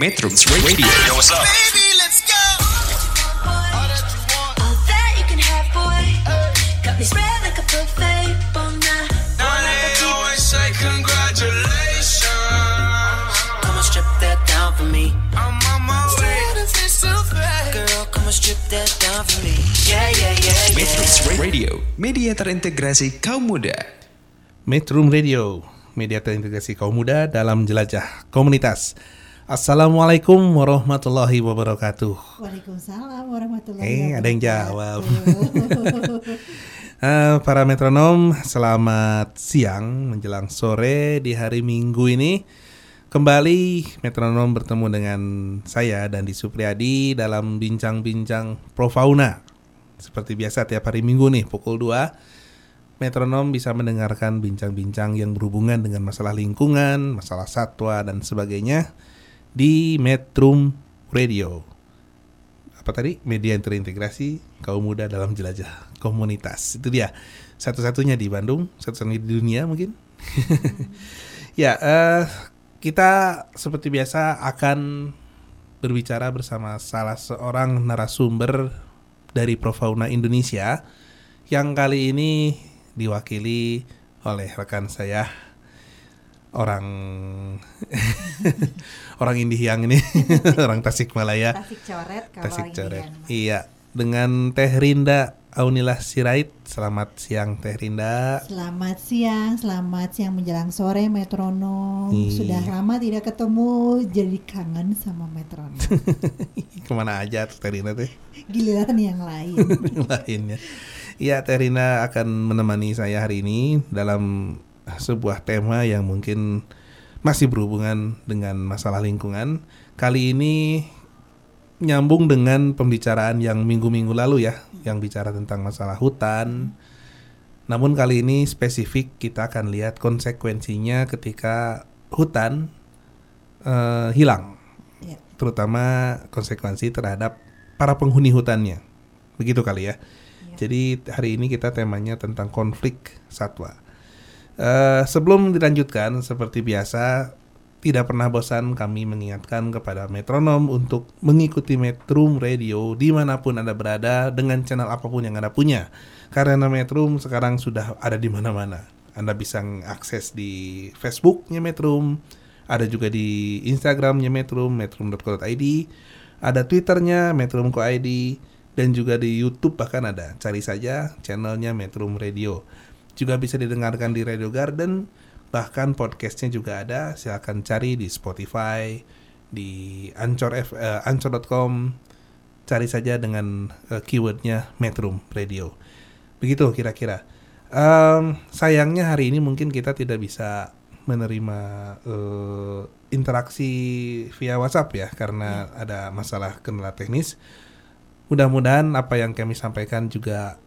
Metrums Radio. Yo, what's up? Baby, let's go. All that you can have, boy. Got me spread like a buffet. Bon night. Now they always say congratulations. Come on, strip that down for me. I'm on my way. Girl, come on, strip that down for me. Yeah, yeah, yeah, Metrums yeah. Radio, media terintegrasi kaum muda. Metrum Radio, media terintegrasi kaum muda dalam jelajah komunitas. Assalamualaikum warahmatullahi wabarakatuh. Waalaikumsalam warahmatullahi Eh, wabarakatuh. ada yang jawab. Eh, para metronom, selamat siang menjelang sore di hari Minggu ini. Kembali metronom bertemu dengan saya dan di Supriyadi dalam bincang-bincang profauna. Seperti biasa tiap hari Minggu nih pukul 2 metronom bisa mendengarkan bincang-bincang yang berhubungan dengan masalah lingkungan, masalah satwa dan sebagainya di Metrum Radio. Apa tadi? Media yang terintegrasi kaum muda dalam jelajah komunitas. Itu dia. Satu-satunya di Bandung, satu-satunya di dunia mungkin. ya, eh kita seperti biasa akan berbicara bersama salah seorang narasumber dari Profauna Indonesia yang kali ini diwakili oleh rekan saya orang orang Indihang ini orang Tasikmalaya Tasik coret kalau Tasik Coret iya dengan Teh Rinda Aunilah Sirait selamat siang Teh Rinda Selamat siang, selamat siang menjelang sore metronom. Iya. Sudah lama tidak ketemu, jadi kangen sama metronom. ke mana aja tuh Teh Rinda teh Giliran yang lain. lainnya Iya Teh Rinda akan menemani saya hari ini dalam sebuah tema yang mungkin masih berhubungan dengan masalah lingkungan. Kali ini nyambung dengan pembicaraan yang minggu-minggu lalu ya, yang bicara tentang masalah hutan. Namun kali ini spesifik kita akan lihat konsekuensinya ketika hutan eh, hilang, Ya. terutama konsekuensi terhadap para penghuni hutannya. Begitu kali ya. Jadi hari ini kita temanya tentang konflik satwa. Eh, sebelum dilanjutkan, seperti biasa, tidak pernah bosan kami mengingatkan kepada metronom untuk mengikuti Metrum Radio di mana pun Anda berada dengan channel apa pun yang Anda punya. Karena Metrum sekarang sudah ada di mana-mana. Anda bisa akses di Facebooknya Metrum, ada juga di Instagramnya Metrum, metrum.co.id, ada Twitternya metrum.co.id, dan juga di YouTube bahkan ada. Cari saja channelnya Metrum Radio. Juga bisa didengarkan di Radio Garden, bahkan podcastnya juga ada. Silahkan cari di Spotify, di Anchor F, eh, Anchor.com. Cari saja dengan eh, keywordnya Metrum Radio. Begitu kira-kira. Em, sayangnya hari ini mungkin kita tidak bisa menerima eh, interaksi via WhatsApp ya karena ada masalah kendala teknis. Mudah-mudahan apa yang kami sampaikan juga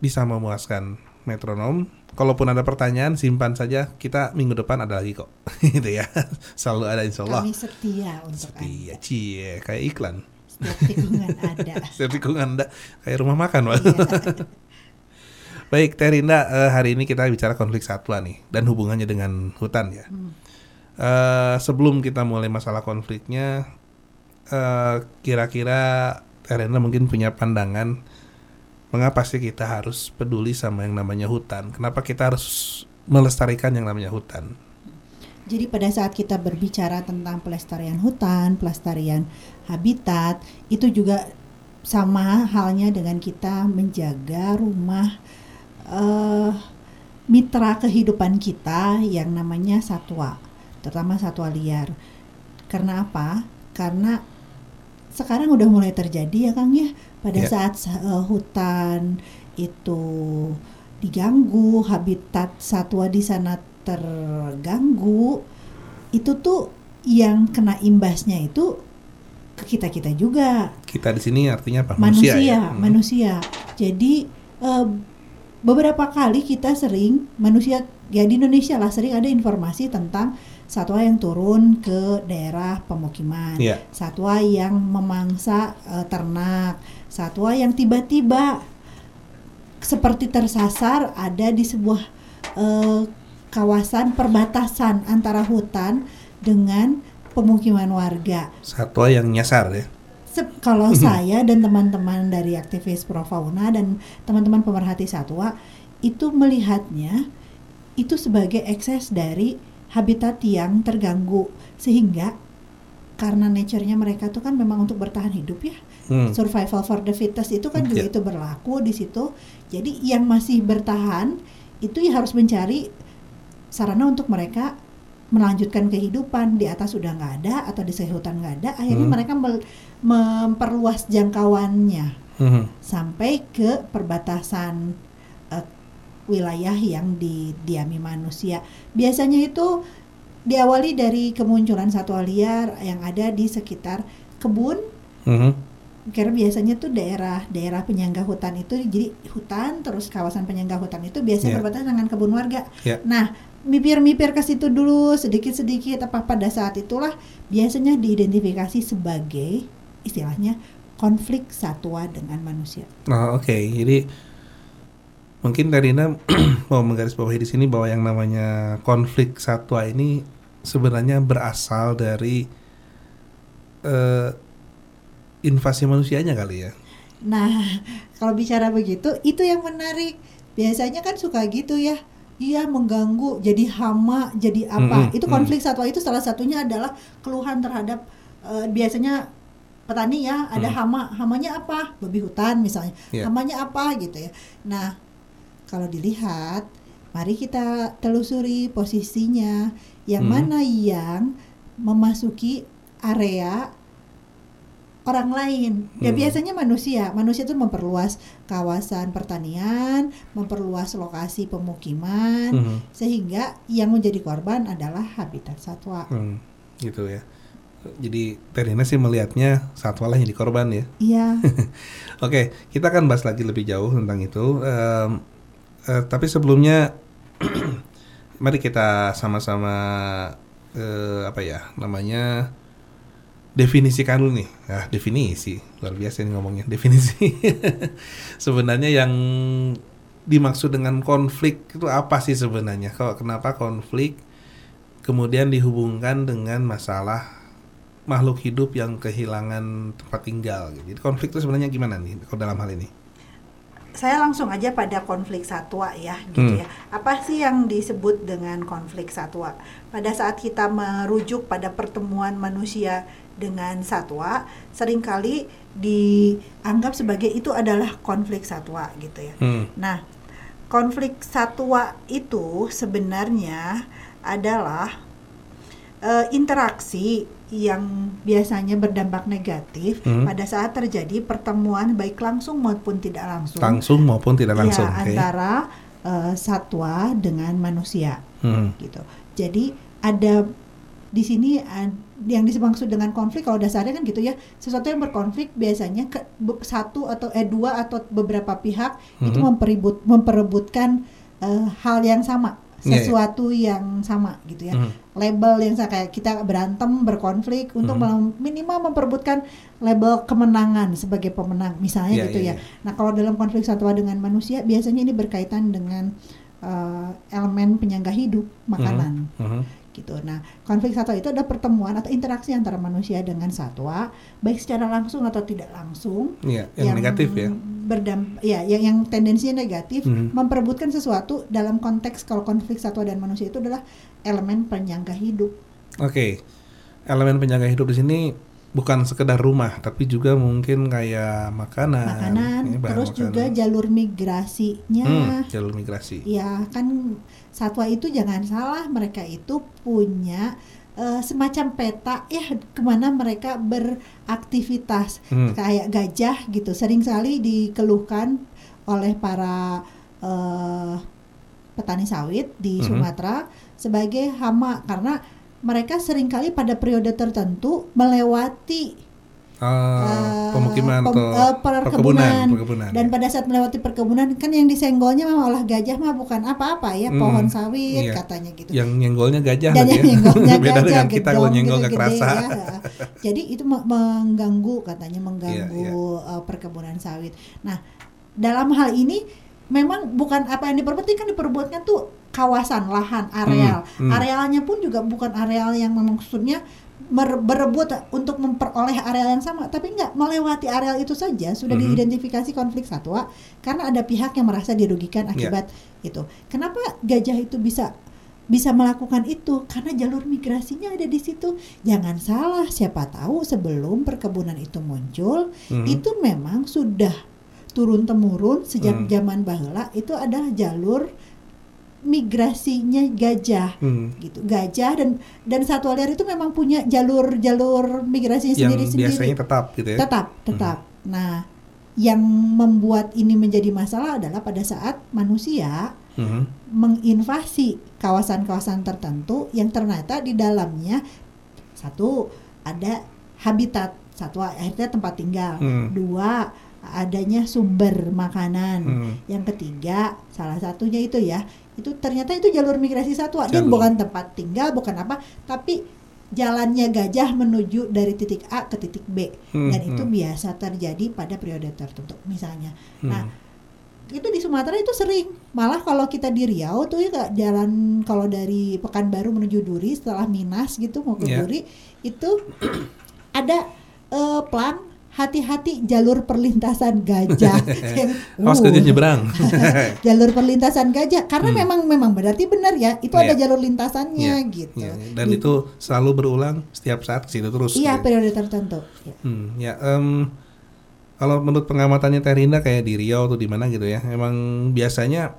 bisa memuaskan metronom. Kalaupun ada pertanyaan simpan saja. Kita minggu depan ada lagi kok. gitu ya. Selalu ada insya Allah. Kami setia untuk Setia, Anda. cie, kayak iklan. Setiap tikungan ada. Setiap tikungan Anda kayak rumah makan, Pak. Iya. Baik, Teh Rinda, eh, hari ini kita bicara konflik satwa nih dan hubungannya dengan hutan ya. Eh, sebelum kita mulai masalah konfliknya, eh, kira-kira Teh Rinda mungkin punya pandangan mengapa sih kita harus peduli sama yang namanya hutan? Kenapa kita harus melestarikan yang namanya hutan? Jadi pada saat kita berbicara tentang pelestarian hutan, pelestarian habitat, itu juga sama halnya dengan kita menjaga rumah eh, mitra kehidupan kita yang namanya satwa, terutama satwa liar. Karena apa? Karena sekarang udah mulai terjadi ya Kang ya, pada Ya. saat eh, hutan itu diganggu, habitat satwa di sana terganggu, itu tuh yang kena imbasnya itu ke kita kita juga Kita di sini artinya apa? manusia ya? Hmm. manusia jadi eh, beberapa kali kita sering manusia ya di Indonesia lah sering ada informasi tentang satwa yang turun ke daerah pemukiman Iya. satwa yang memangsa eh, ternak satwa yang tiba-tiba seperti tersasar ada di sebuah eh, kawasan perbatasan antara hutan dengan pemukiman warga. Satwa yang nyasar ya. Sep- kalau saya dan teman-teman dari aktivis pro fauna dan teman-teman pemerhati satwa itu melihatnya itu sebagai ekses dari habitat yang terganggu sehingga karena nature-nya mereka tuh kan memang untuk bertahan hidup ya Hmm. survival for the fittest itu kan juga Iya. itu berlaku di situ jadi yang masih bertahan itu ya harus mencari sarana untuk mereka melanjutkan kehidupan di atas sudah nggak ada atau di sekitar hutan nggak ada akhirnya Hmm. mereka memperluas jangkauannya Mhm. sampai ke perbatasan wilayah yang didiami manusia biasanya itu diawali dari kemunculan satwa liar yang ada di sekitar kebun Mhm. karena biasanya tuh daerah-daerah penyangga hutan itu jadi hutan terus kawasan penyangga hutan itu biasanya Iya. berbatasan dengan kebun warga. Ya. Nah, mipir-mipir ke situ dulu sedikit-sedikit apa pada saat itulah biasanya diidentifikasi sebagai istilahnya konflik satwa dengan manusia. Oh, oke. Jadi mungkin Darina mau menggarisbawahi di sini bahwa yang namanya konflik satwa ini sebenarnya berasal dari eh, invasi manusianya kali ya. Nah, kalau bicara begitu itu yang menarik. Biasanya kan suka gitu ya. Iya mengganggu, jadi hama, jadi apa? Mm-mm, itu konflik satwa itu salah satunya adalah keluhan terhadap eh, biasanya petani ya ada Hmm. hama. Hamanya apa? Babi hutan misalnya. Iya. Hamanya apa gitu ya. Nah, kalau dilihat, mari kita telusuri posisinya yang Hmm. mana yang memasuki area orang lain. Ya Hmm. biasanya manusia. Manusia itu memperluas kawasan pertanian, memperluas lokasi pemukiman Mhm. sehingga yang menjadi korban adalah habitat satwa. Hmm, gitu ya. Jadi Darina sih melihatnya satwa lah yang jadi korban ya. Iya. Oke, kita akan bahas lagi lebih jauh tentang itu. Em, eh, tapi sebelumnya, mari kita sama-sama eh, apa ya namanya definisikan dulu nih. Ah, definisi luar biasa nih ngomongnya definisi. sebenarnya yang dimaksud dengan konflik itu apa sih sebenarnya? Kok kenapa konflik kemudian dihubungkan dengan masalah makhluk hidup yang kehilangan tempat tinggal. Jadi konflik itu sebenarnya gimana nih kalau dalam hal ini? Saya langsung aja pada konflik satwa ya, gitu Hmm. ya. Apa sih yang disebut dengan konflik satwa? Pada saat kita merujuk pada pertemuan manusia dengan satwa, sering kali dianggap sebagai itu adalah konflik satwa, gitu ya. Hmm. Nah, konflik satwa itu sebenarnya adalah eh, interaksi yang biasanya berdampak negatif Hmm. pada saat terjadi pertemuan baik langsung maupun tidak langsung, Langsung maupun tidak langsung. ya, oke. antara eh, satwa dengan manusia Hmm. gitu. Jadi ada di sini ad- yang dimaksud dengan konflik kalau dasarnya kan gitu ya sesuatu yang berkonflik biasanya ke, be- satu atau eh dua atau beberapa pihak itu Mhm. memperibut memperebutkan eh, hal yang sama Iya, iya. sesuatu yang sama gitu ya Mhm. label yang sa- kayak kita berantem berkonflik untuk mel- minimal memperebutkan label kemenangan sebagai pemenang misalnya Iya, gitu iya, ya iya. nah kalau dalam konflik satwa dengan manusia biasanya ini berkaitan dengan eh, elemen penyangga hidup makanan Mhm. gitu. Nah, konflik satwa itu adalah pertemuan atau interaksi antara manusia dengan satwa, baik secara langsung atau tidak langsung. Iya, yang, negatif ya. Berdamp, ya, yang, yang tendensinya negatif, Mhm. memperebutkan sesuatu dalam konteks kalau konflik satwa dan manusia itu adalah elemen penyangga hidup. Oke. Elemen penyangga hidup di sini bukan sekedar rumah, tapi juga mungkin kayak makanan. Makanan, ya, terus makanan. juga jalur migrasinya. Hmm, jalur migrasi. Ya, kan satwa itu jangan salah, mereka itu punya eh, semacam peta ya ke mana mereka beraktivitas. Hmm. Kayak gajah gitu, sering sekali dikeluhkan oleh para eh, petani sawit di Mhm. Sumatera sebagai hama karena mereka sering kali pada periode tertentu melewati Eh, pemukiman pem- atau eh, perkebunan. perkebunan. dan ya. pada saat melewati perkebunan kan yang disenggolnya mah olah gajah mah bukan apa-apa ya Hmm, pohon sawit iya. katanya gitu yang nyenggolnya gajah dan yang ya. nyenggolnya Beda gajah dengan kita kalau gedong nyenggol nggak gede-gede kerasa. ya. jadi itu me- mengganggu katanya mengganggu Iya, eh, perkebunan sawit nah dalam hal ini memang bukan apa yang diperbuatkan kan diperbuatkan tuh kawasan lahan areal Hmm, hmm. arealnya pun juga bukan areal yang maksudnya berebut untuk memperoleh areal yang sama, tapi nggak melewati areal itu saja sudah Mhm. diidentifikasi konflik satwa karena ada pihak yang merasa dirugikan Ya. akibat itu. Kenapa gajah itu bisa bisa melakukan itu? Karena jalur migrasinya ada di situ. Jangan salah, siapa tahu sebelum perkebunan itu muncul, Mhm. itu memang sudah turun temurun sejak Hmm. zaman bahula itu adalah jalur migrasinya gajah Hmm. gitu gajah dan dan satwa liar itu memang punya jalur jalur migrasinya yang sendiri sendiri biasanya tetap gitu ya. tetap tetap nah yang membuat ini menjadi masalah adalah pada saat manusia Mhm. menginvasi kawasan-kawasan tertentu yang ternyata di dalamnya satu ada habitat satwa akhirnya tempat tinggal Hmm. dua adanya sumber makanan Hmm. yang ketiga salah satunya itu ya itu ternyata itu jalur migrasi satwa dia Jalur. bukan tempat tinggal bukan apa tapi jalannya gajah menuju dari titik A ke titik B Hmm, dan itu hmm. biasa terjadi pada periode tertentu misalnya Hmm. nah itu di Sumatera itu sering malah kalau kita di Riau tuh ya jalan kalau dari Pekanbaru menuju Duri setelah Minas gitu mau ke Ya. Duri itu ada eh, plang hati-hati jalur perlintasan gajah Awas uh, nyebrang. jalur perlintasan gajah karena memang memang berarti benar ya itu ada Hmm. Iya. jalur lintasannya Iya, gitu iya. Dan Di- itu selalu berulang setiap saat ke situ terus. iya gitu ya. periode tertentu Ya. Hmm, ya em, kalau menurut pengamatannya Terinda kayak di Riau atau di mana gitu ya, emang biasanya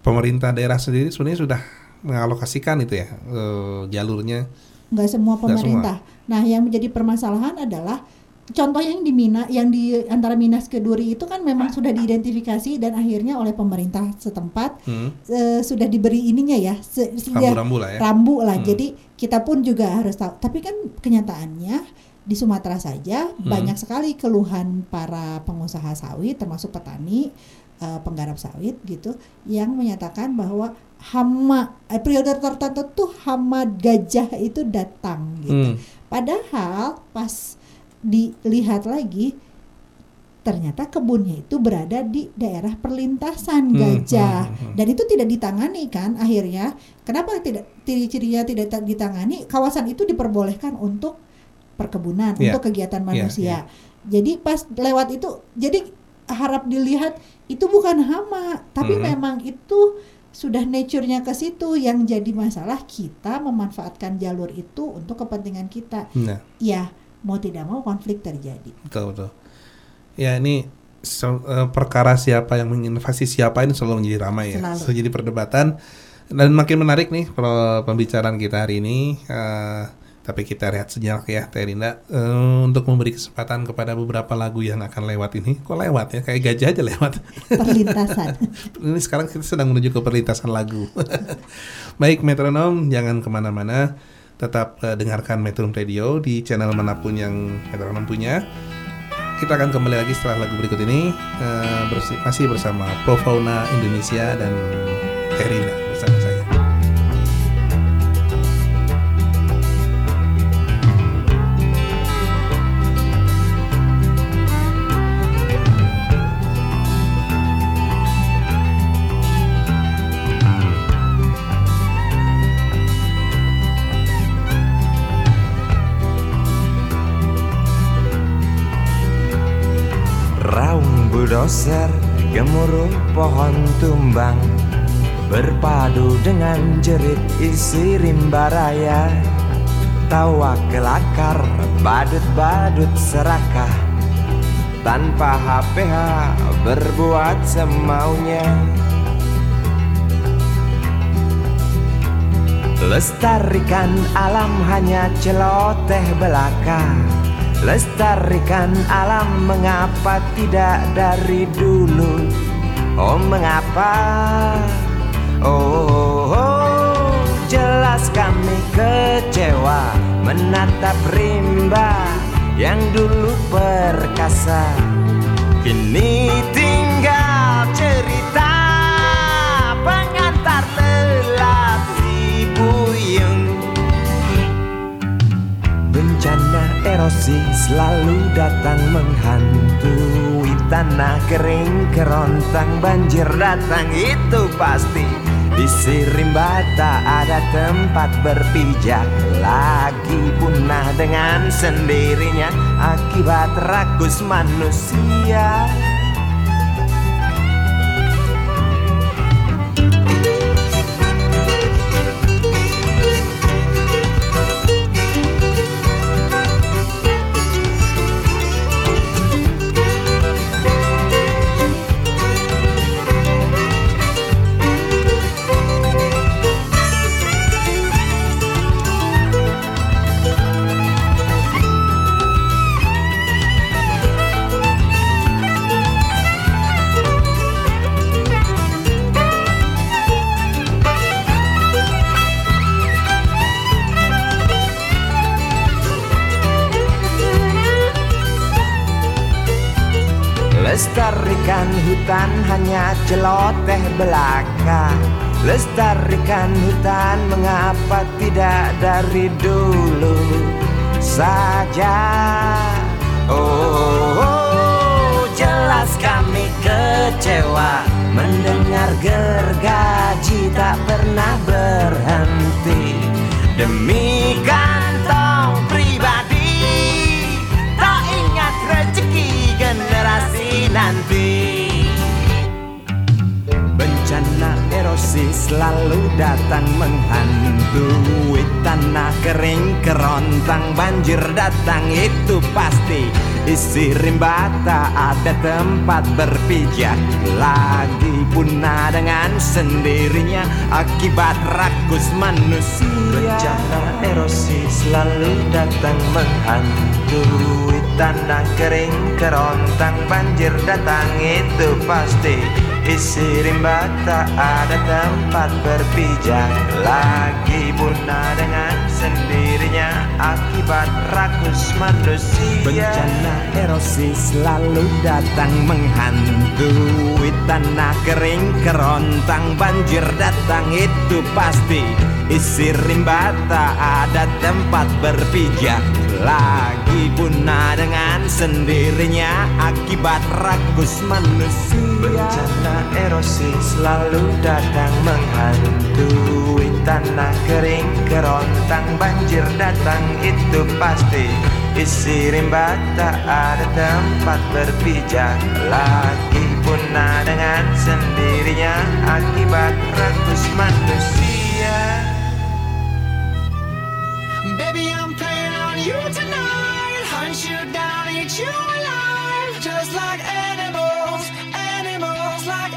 pemerintah daerah sendiri sebenarnya sudah mengalokasikan itu ya eh, jalurnya. nggak semua Nggak pemerintah. Nah, yang menjadi permasalahan adalah contoh yang di Mina, yang di antara Minas ke Duri itu kan memang sudah diidentifikasi dan akhirnya oleh pemerintah setempat Hmm, eh, sudah diberi ininya ya, se- rambu-rambu lah ya. rambu lah. Hmm. Jadi kita pun juga harus tahu. Tapi kan kenyataannya di Sumatera saja Hmm. banyak sekali keluhan para pengusaha sawit termasuk petani eh, penggarap sawit gitu yang menyatakan bahwa hama eh, periode tertentu tuh hama gajah itu datang gitu. Hmm. Padahal pas dilihat lagi ternyata kebunnya itu berada di daerah perlintasan Hmm, gajah. hmm, hmm. dan itu tidak ditangani kan akhirnya? Kenapa tidak ciri-cirinya tidak ta- ditangani? Kawasan itu diperbolehkan untuk perkebunan Iya. untuk kegiatan Iya, manusia. jadi pas lewat itu jadi harap dilihat itu bukan hama tapi Mhm. memang itu sudah nature-nya ke situ. Yang jadi masalah kita memanfaatkan jalur itu untuk kepentingan kita. Nah, ya mau tidak mau konflik terjadi betul betul. Ya ini se- eh, perkara siapa yang menginvasi siapa ini selalu menjadi ramai ya, Selalu. selalu jadi perdebatan dan makin menarik nih kalau pembicaraan kita hari ini. Eh, tapi kita rehat sejenak ya, Teh Rinda, eh, untuk memberi kesempatan kepada beberapa lagu yang akan lewat ini. Kok lewat ya? Kayak gajah aja lewat. perlintasan ini sekarang kita sedang menuju ke perlintasan lagu. Baik metronom, jangan ke mana-mana. Tetap eh, dengarkan Metro Radio di channel mana pun yang metronom punya. Kita akan kembali lagi setelah lagu berikut ini eh, bersi- masih bersama Pro Fauna Indonesia dan Terina Bulldozer gemuruh pohon tumbang Berpadu dengan jerit isi rimba raya. Tawa kelakar badut-badut serakah Tanpa HPH berbuat semaunya. Lestarikan alam hanya celoteh belaka Lestarikan alam mengapa tidak dari dulu? Oh mengapa? Oh, oh, oh, jelas kami kecewa menatap rimba yang dulu perkasa. Kini tinggal cerita erosi selalu datang menghantui Tanah kering kerontang banjir datang itu pasti. Isi rimba tak ada tempat berpijak Lagi punah dengan sendirinya Akibat rakus manusia celoteh belaka. Lestarikan hutan mengapa tidak dari dulu saja? Oh, oh, jelas kami kecewa. Mendengar gergaji tak pernah berhenti. Demi kantong pribadi Tak ingat rezeki generasi nanti erosi selalu datang menghantui Tanah kering kerontang. Banjir datang itu pasti Isi rimba. Tak ada tempat berpijak Lagi punah dengan sendirinya Akibat rakus manusia. Bencana erosi selalu datang menghantui Tanah kering kerontang. Banjir datang itu pasti Rimba tak ada tempat berpijak Lagi punah dengan sendirinya Akibat rakus manusia. Bencana erosi selalu datang menghantui Tanah kering kerontang banjir datang itu pasti. Isi rimba ada tempat berpijak Lagi punah dengan sendirinya Akibat rakus manusia. Bencana erosi selalu datang menghantui Tanah kering kerontang banjir datang itu pasti Isi rimba. Tak ada tempat berpijak. Lagi punah dengan sendirinya Akibat rakus manusia you tonight. Hunt you down, eat you alive. Just like animals, animals, like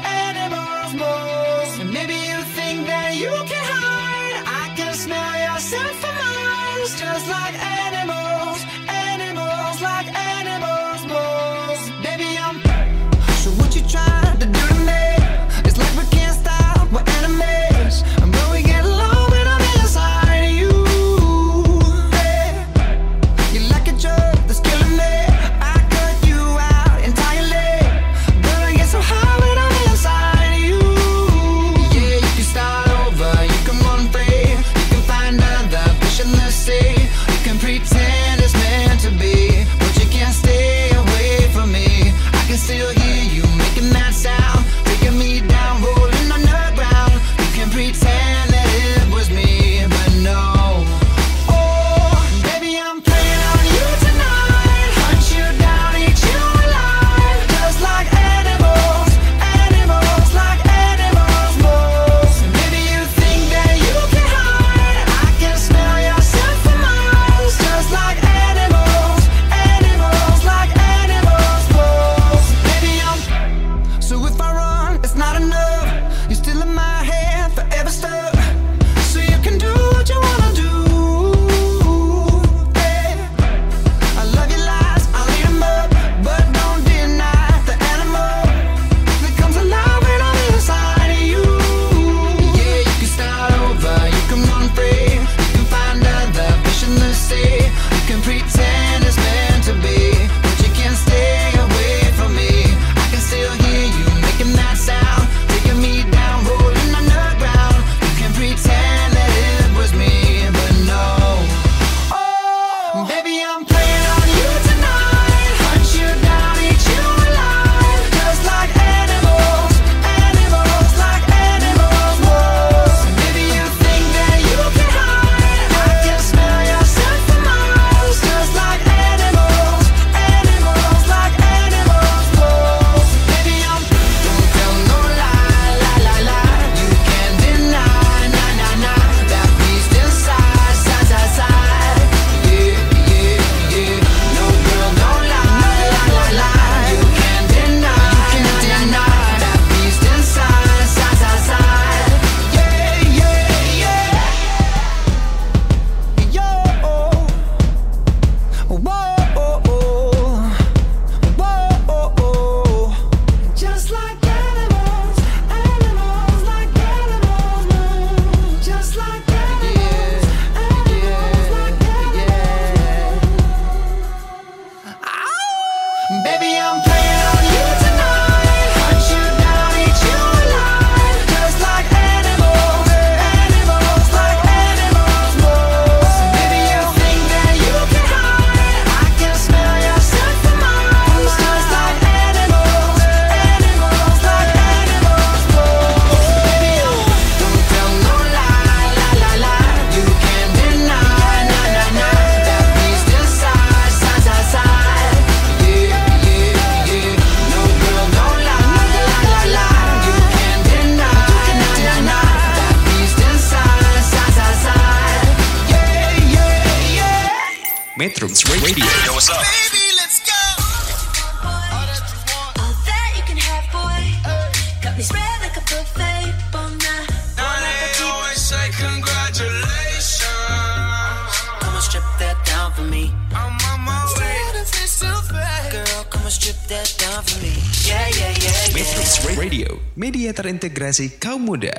terintegrasi kaum muda.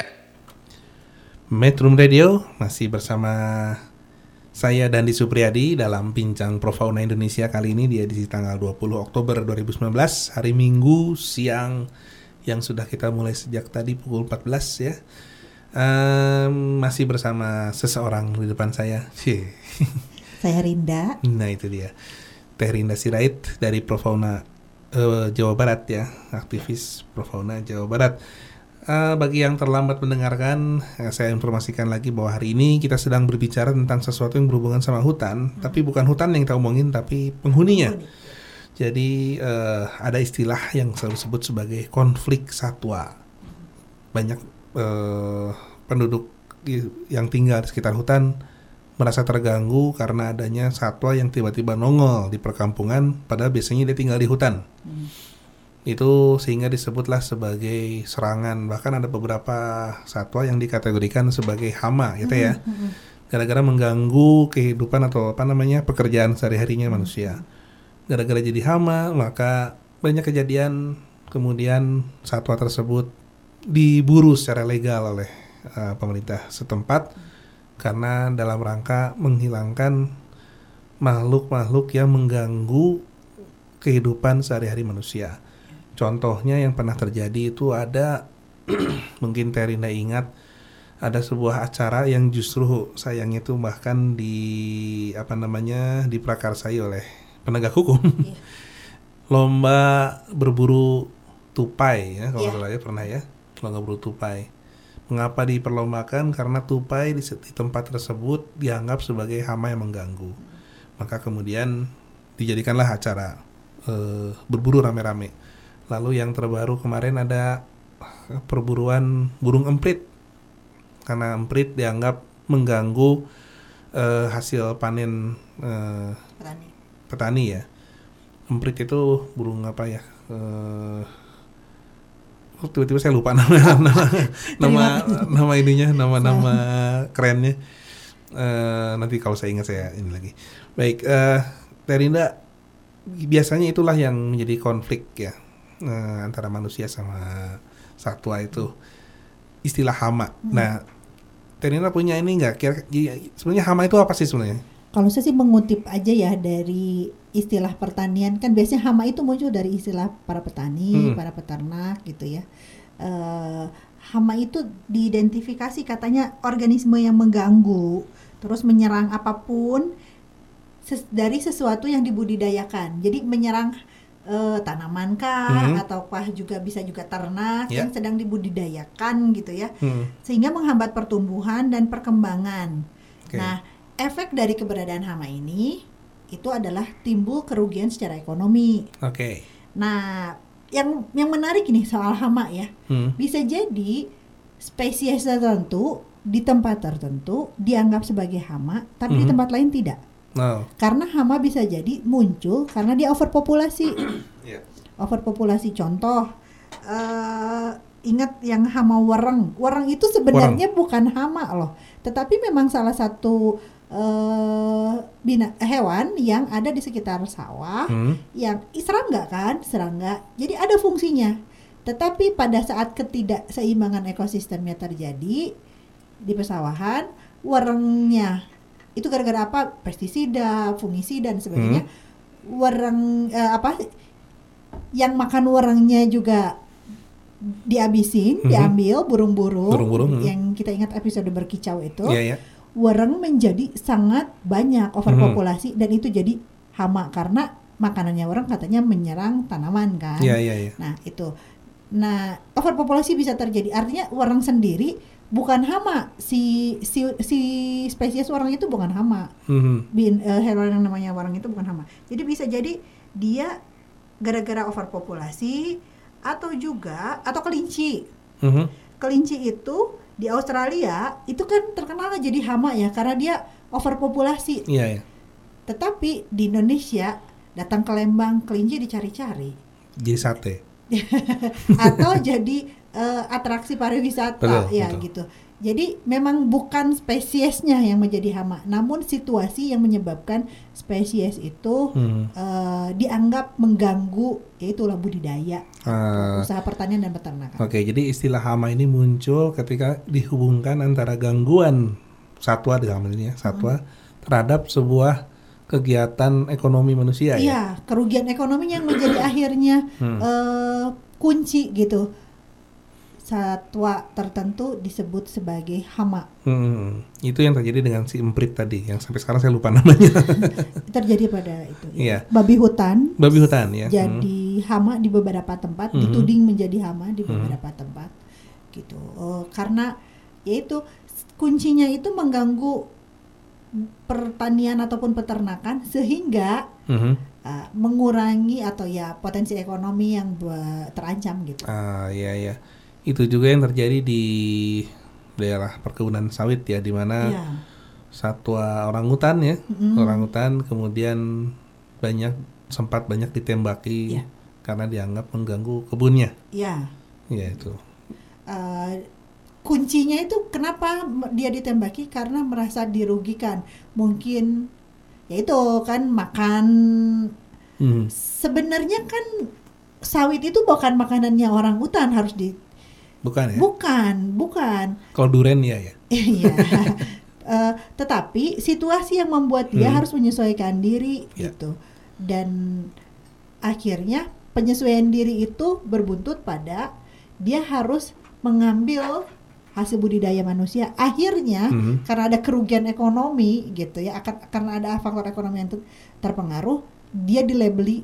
Metrum Radio masih bersama saya Dandi Supriyadi dalam Bincang Profauna Indonesia kali ini di edisi tanggal 20 Oktober 2019 hari Minggu siang yang sudah kita mulai sejak tadi pukul 14 ya. Ehm, masih bersama seseorang di depan saya. Cie. Saya Rinda. Nah itu dia Teh Rinda Sirait dari Profauna eh, Jawa Barat ya aktivis Profauna Jawa Barat Eh, bagi yang terlambat mendengarkan eh, saya informasikan lagi bahwa hari ini kita sedang berbicara tentang sesuatu yang berhubungan sama hutan. Tapi bukan hutan yang kita omongin tapi penghuninya. Jadi eh, ada istilah yang selalu disebut sebagai konflik satwa. Banyak eh, penduduk yang tinggal di sekitar hutan merasa terganggu karena adanya satwa yang tiba-tiba nongol di perkampungan padahal biasanya dia tinggal di hutan. Itu sehingga disebutlah sebagai serangan. Bahkan ada beberapa satwa yang dikategorikan sebagai hama gitu ya. Gara-gara mengganggu kehidupan atau apa namanya pekerjaan sehari-harinya manusia. Gara-gara jadi hama, maka banyak kejadian kemudian satwa tersebut diburu secara legal oleh eh, pemerintah setempat karena dalam rangka menghilangkan makhluk-makhluk yang mengganggu kehidupan sehari-hari manusia. Contohnya yang pernah terjadi itu ada mungkin Terinda ingat ada sebuah acara yang justru sayangnya itu bahkan di apa namanya diprakarsai oleh penegak hukum. Lomba berburu tupai ya kalau Iya. salah ya pernah ya. Lomba berburu tupai. Mengapa diperlombakan? Karena tupai di, di tempat tersebut dianggap sebagai hama yang mengganggu. Maka kemudian dijadikanlah acara eh, berburu rame-rame. Lalu yang terbaru kemarin ada perburuan burung emprit. Karena emprit dianggap mengganggu eh, hasil panen eh, Petani. petani ya. Emprit itu burung apa ya? Oh, tiba-tiba saya lupa nama nama nama, nama ininya, nama-nama kerennya. Eh, nanti kalau saya ingat saya ini lagi. Baik, eh Terinda biasanya itulah yang menjadi konflik ya eh, antara manusia sama satwa itu istilah hama. Nah, Terinda punya ini nggak? Kira sebenarnya hama itu apa sih sebenarnya? Kalau saya sih mengutip aja ya dari istilah pertanian kan biasanya hama itu muncul dari istilah para petani, Hmm. para peternak gitu ya. Eh, hama itu diidentifikasi katanya organisme yang mengganggu, terus menyerang apa pun ses- dari sesuatu yang dibudidayakan. Jadi menyerang eh, tanaman kah Hmm. ataukah juga bisa juga ternak Ya. yang sedang dibudidayakan gitu ya Hmm. sehingga menghambat pertumbuhan dan perkembangan. Oke. Nah, efek dari keberadaan hama ini itu adalah timbul kerugian secara ekonomi. Oke. Nah, yang yang menarik ini soal hama ya, Hmm. bisa jadi spesies tertentu di tempat tertentu dianggap sebagai hama, tapi di Mhm. tempat lain tidak. Oh. Karena hama bisa jadi muncul karena dia overpopulasi. Iya. overpopulasi contoh eh ingat yang hama wereng wereng itu sebenarnya bukan hama loh tetapi memang salah satu eh bina hewan yang ada di sekitar sawah Hmm. yang serangga kan serangga jadi ada fungsinya tetapi pada saat ketidakseimbangan ekosistemnya terjadi di pesawahan werengnya itu gara-gara apa pestisida fungisida dan sebagainya wereng eh, apa yang makan werengnya juga dihabisin Mhm. diambil burung-burung hmm. yang kita ingat episode berkicau itu Iya ya. wereng menjadi sangat banyak overpopulasi dan itu jadi hama karena makanannya wereng katanya menyerang tanaman kan. Iya iya iya. Nah, itu. Nah, overpopulasi bisa terjadi. Artinya wereng sendiri bukan hama. Si si si spesies wereng itu bukan hama. Mhm. Bin, eh, hewan yang namanya wereng itu bukan hama. Jadi bisa jadi dia gara-gara overpopulasi atau juga atau kelinci. Mhm. Kelinci itu di Australia itu kan terkenal jadi hama ya karena dia overpopulasi. Iya ya. Tetapi di Indonesia datang ke Lembang kelinci dicari-cari Jadi sate. atau jadi eh, atraksi pariwisata Betul, ya betul. gitu. Jadi memang bukan spesiesnya yang menjadi hama, namun situasi yang menyebabkan spesies itu Hmm. eh, dianggap mengganggu yaitulah budidaya, Ah, usaha pertanian dan peternakan. Oke, jadi istilah hama ini muncul ketika dihubungkan antara gangguan satwa dalam ini ya, satwa terhadap sebuah kegiatan ekonomi manusia ya. Iya, kerugian ekonomi yang menjadi akhirnya Hmm. eh, kunci gitu. Satwa tertentu disebut sebagai hama. Hmm, itu yang terjadi dengan si emprit tadi, yang sampai sekarang saya lupa namanya. Terjadi pada itu. ya. Iya. Babi hutan Babi hutan ya. jadi hama di beberapa tempat, Mhm. dituding menjadi hama di Mhm. beberapa tempat, gitu. Eh, karena yaitu kuncinya itu mengganggu pertanian ataupun peternakan sehingga Hmm. Uh, mengurangi atau ya potensi ekonomi yang terancam gitu. Ah, iya ya. Itu juga yang terjadi di daerah perkebunan sawit ya, di mana Iya. satwa orangutan ya, Mm-mm. orangutan kemudian banyak sempat banyak ditembaki Iya. karena dianggap mengganggu kebunnya. Ya, Ya itu. uh, kuncinya itu kenapa dia ditembaki karena merasa dirugikan. Mungkin ya itu kan makan Hmm. sebenarnya kan sawit itu bukan makanannya orang hutan harus di Bukan ya? bukan, bukan. Kalau duren ya ya. Iya. Eh, tetapi situasi yang membuat dia Hmm. harus menyesuaikan diri Ya. gitu. Dan akhirnya penyesuaian diri itu berbuntut pada dia harus mengambil hasil budidaya manusia. Akhirnya Mhm. karena ada kerugian ekonomi gitu ya, akan karena ada faktor ekonomi yang ter- terpengaruh, dia dilabeli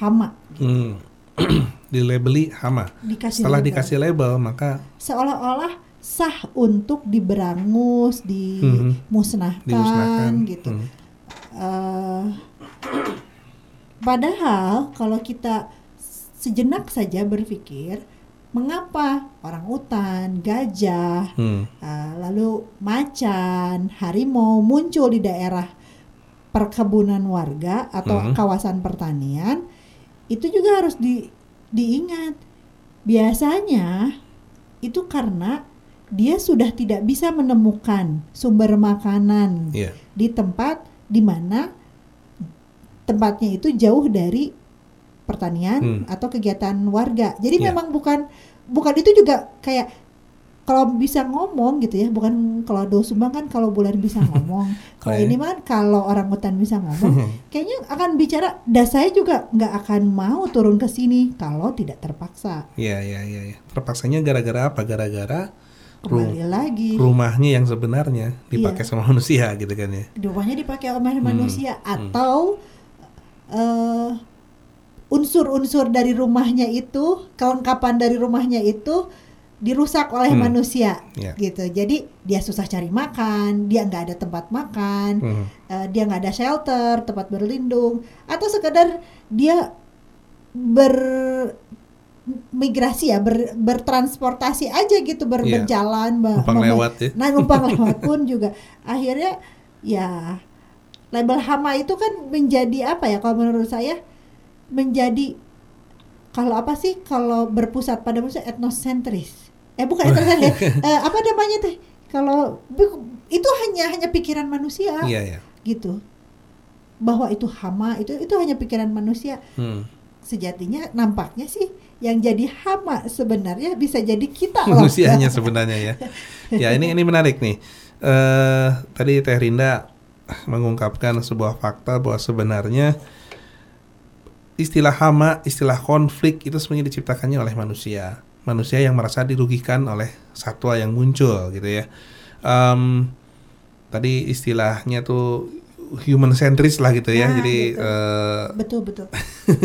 hama. Hmm. Dilabeli hama. Dikasih Setelah label. dikasih label maka seolah-olah sah untuk diberangus, dimusnahkan, dimusnahkan. gitu. Hmm. Eh, padahal kalau kita sejenak saja berpikir, mengapa orang hutan, gajah, Hmm. eh, lalu macan, harimau muncul di daerah perkebunan warga atau Mhm. kawasan pertanian, itu juga harus di, diingat. Biasanya itu karena dia sudah tidak bisa menemukan sumber makanan Iya. di tempat di mana tempatnya itu jauh dari pertanian Hmm. atau kegiatan warga. Jadi Iya. memang bukan bukan itu juga kayak kalau bisa ngomong gitu ya, bukan kalau do sumbang kan kalau bulan bisa ngomong. kalau Kayak- ini mah kalau orang hutan bisa ngomong, kayaknya akan bicara. Dan saya juga nggak akan mau turun ke sini kalau tidak terpaksa. Iya, iya, iya. iya. Terpaksanya gara-gara apa? Gara-gara ru- Kembali lagi, rumahnya yang sebenarnya dipakai Iya. sama manusia gitu kan ya. rumahnya dipakai oleh Hmm, manusia hmm. atau eh, unsur-unsur dari rumahnya itu, kelengkapan dari rumahnya itu dirusak oleh Hmm. manusia, Iya. gitu. Jadi dia susah cari makan, dia nggak ada tempat makan, Hmm. eh, dia nggak ada shelter, tempat berlindung, atau sekedar dia bermigrasi ya, ber- bertransportasi aja gitu, ber- Iya. berjalan, Numpang lewat ya. Nah, numpang lewat pun juga akhirnya ya label hama itu kan menjadi apa ya kalau menurut saya menjadi kalau apa sih kalau berpusat pada manusia etnosentris. Eh bukan etnosentris, eh, apa namanya teh? Kalau itu hanya hanya pikiran manusia Iya, iya. gitu. Bahwa itu hama itu itu hanya pikiran manusia. Hmm. Sejatinya nampaknya sih yang jadi hama sebenarnya bisa jadi kita loh. manusianya sebenarnya ya. Ya ini ini menarik nih. Eh tadi Teh Rinda mengungkapkan sebuah fakta bahwa sebenarnya istilah hama, istilah konflik itu sebenarnya diciptakannya oleh manusia. Manusia yang merasa dirugikan oleh satwa yang muncul gitu ya. Em, tadi istilahnya tuh human centris lah gitu ya. Nah, Jadi gitu. eh, Betul betul.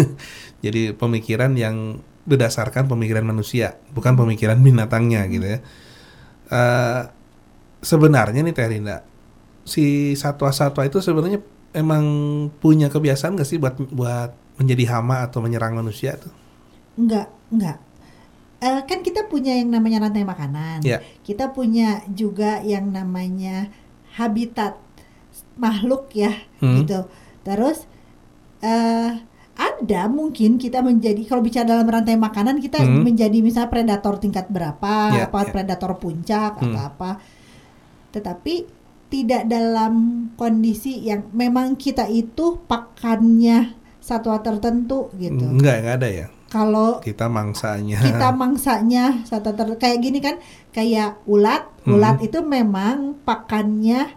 jadi pemikiran yang berdasarkan pemikiran manusia, bukan pemikiran binatangnya gitu ya. Eh, sebenarnya nih Teh Rinda, si satwa-satwa itu sebenarnya emang punya kebiasaan gak sih buat buat menjadi hama atau menyerang manusia tuh? Enggak, enggak. Eh, kan kita punya yang namanya rantai makanan. Ya. Kita punya juga yang namanya habitat makhluk ya Hmm. gitu. Terus eh ada mungkin kita menjadi kalau bicara dalam rantai makanan kita Hmm. menjadi misalnya predator tingkat berapa, Ya, apa ya. predator puncak Hmm. atau apa. Tetapi tidak dalam kondisi yang memang kita itu pakannya satwa tertentu gitu. Enggak, enggak ada ya. Kalau Kita mangsanya. kita mangsanya satwa ter kayak gini kan kayak ulat Hmm. ulat itu memang pakannya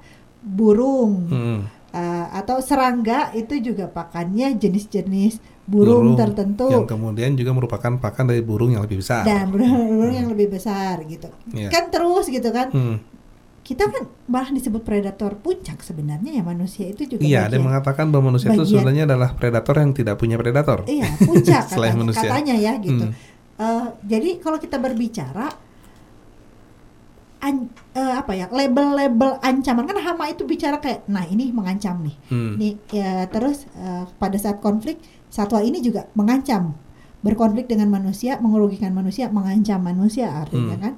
burung Hmm. Uh, atau serangga itu juga pakannya jenis-jenis burung, tertentu yang kemudian juga merupakan pakan dari burung yang lebih besar. dan burung yang lebih besar gitu Iya. kan terus gitu kan Hmm. Kita kan malah disebut predator puncak sebenarnya ya manusia itu juga Iya, ada yang mengatakan bahwa manusia itu bagian- sebenarnya adalah predator yang tidak punya predator. Iya, puncak Selain katanya, manusia. katanya ya gitu. Hmm. Eh, jadi kalau kita berbicara an- eh, apa ya label-label ancaman kan hama itu bicara kayak nah ini mengancam nih. Hmm. Nih ya terus eh, pada saat konflik satwa ini juga mengancam berkonflik dengan manusia, mengerugikan manusia, mengancam manusia artinya Hmm. kan.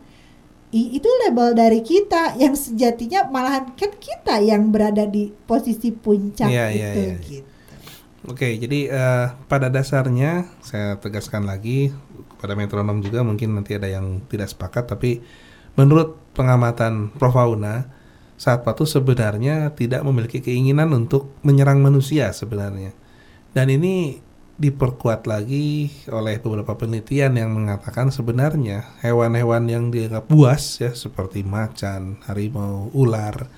I- itu label dari kita yang sejatinya malahan kan kita yang berada di posisi puncak Iya, itu iya, iya. gitu. Oke, jadi eh, pada dasarnya saya tegaskan lagi kepada metronom juga mungkin nanti ada yang tidak sepakat, tapi menurut pengamatan Profauna, satwa itu sebenarnya tidak memiliki keinginan untuk menyerang manusia sebenarnya. Dan ini diperkuat lagi oleh beberapa penelitian yang mengatakan sebenarnya hewan-hewan yang dianggap buas ya seperti macan, harimau, ular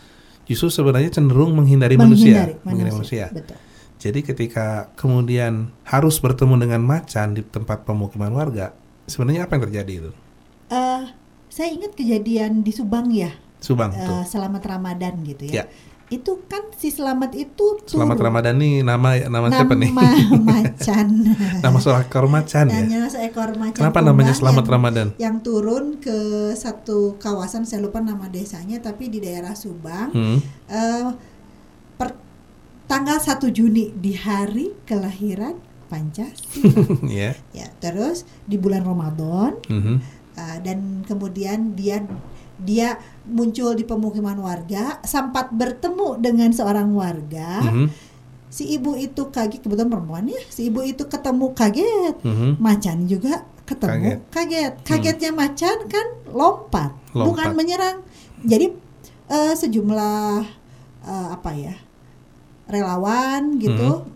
justru sebenarnya cenderung menghindari, manusia, Menghindari menghindari manusia. Betul. Jadi ketika kemudian harus bertemu dengan macan di tempat pemukiman warga, sebenarnya apa yang terjadi itu? Eh, saya ingat kejadian di Subang ya, Subang tuh. selamat Ramadan gitu ya. Ya. Itu kan si Selamat itu Selamat turun. Ramadan nih nama nama siapa nih? Nama macan. nama seekor macan ya. Namanya seekor macan. Kenapa namanya Selamat yang, Ramadan? Yang turun ke satu kawasan, saya lupa nama desanya, tapi di daerah Subang. Hmm. Eh, per tanggal 1 Juni di hari kelahiran Pancasila. ya. ya, terus di bulan Ramadan Mhm. Uh, dan kemudian dia dia muncul di pemukiman warga sempat bertemu dengan seorang warga. Mhm. si ibu itu kaget kebetulan perempuan ya. Si ibu itu ketemu kaget. Mhm. macan juga ketemu kaget. kagetnya macan kan lompat, Lompat. bukan menyerang. Jadi eh, sejumlah eh, apa ya relawan gitu.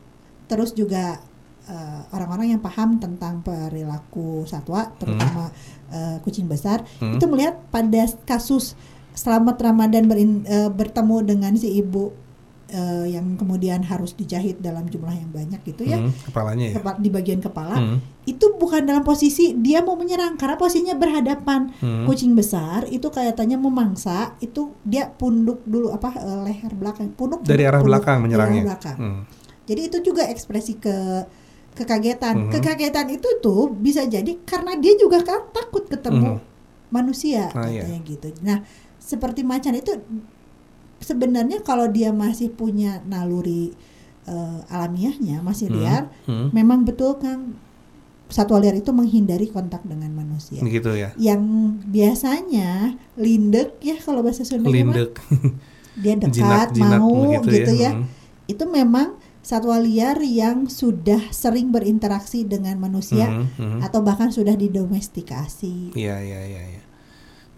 Terus juga eh, orang-orang yang paham tentang perilaku satwa terutama eh, kucing besar Hmm. itu melihat pada kasus selamat Ramadan berin- eh, bertemu dengan si ibu eh, yang kemudian harus dijahit dalam jumlah yang banyak gitu ya Hmm, Kepalanya ya. kepa- di bagian kepala Hmm. itu bukan dalam posisi dia mau menyerang karena posisinya berhadapan Hmm. kucing besar itu kelihatannya memangsa itu dia punduk dulu apa eh, leher belakang punduk Dari arah punduk, belakang menyerangnya. arah belakang. Hmm. jadi itu juga ekspresi ke kekagetan Mhm. kekagetan itu tuh bisa jadi karena dia juga kan takut ketemu Mhm. manusia Ah, iya. katanya gitu nah seperti macan itu sebenarnya kalau dia masih punya naluri eh, alamiahnya masih Hmm. liar Hmm. memang betul Kang satwa liar itu menghindari kontak dengan manusia. Gitu ya. Yang biasanya lindek ya kalau bahasa Sunda Lindek. dia dekat Jinak-jinak mau begitu gitu ya. ya. Hmm. Itu memang satwa liar yang sudah sering berinteraksi dengan manusia Mhm, mhm. atau bahkan sudah didomestikasi. Iya, iya, iya, iya.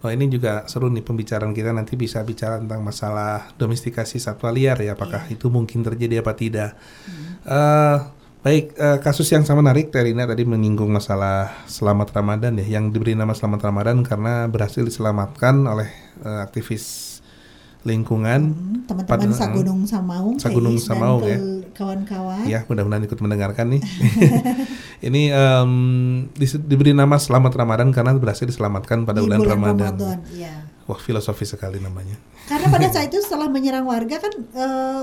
Oh ini juga seru nih pembicaraan kita nanti bisa bicara tentang masalah domestikasi satwa liar ya, apakah Iya. itu mungkin terjadi apa tidak. Hmm. Eh, baik, eh, kasus yang sama menarik Terina tadi menyinggung masalah Selamat Ramadan ya, yang diberi nama Selamat Ramadan karena berhasil diselamatkan oleh eh, aktivis lingkungan. Hmm, Teman-teman Pada- Sagunung Samaung, Sagunung Feis Samaung, ya. kawan-kawan. Ya, mudah-mudahan ikut mendengarkan nih. Ini em, dis- diberi nama Selamat Ramadan karena berhasil diselamatkan pada di bulan, bulan Ramadan. Ramadan, iya. Wah, filosofi sekali namanya. Karena pada saat itu setelah menyerang warga kan eh,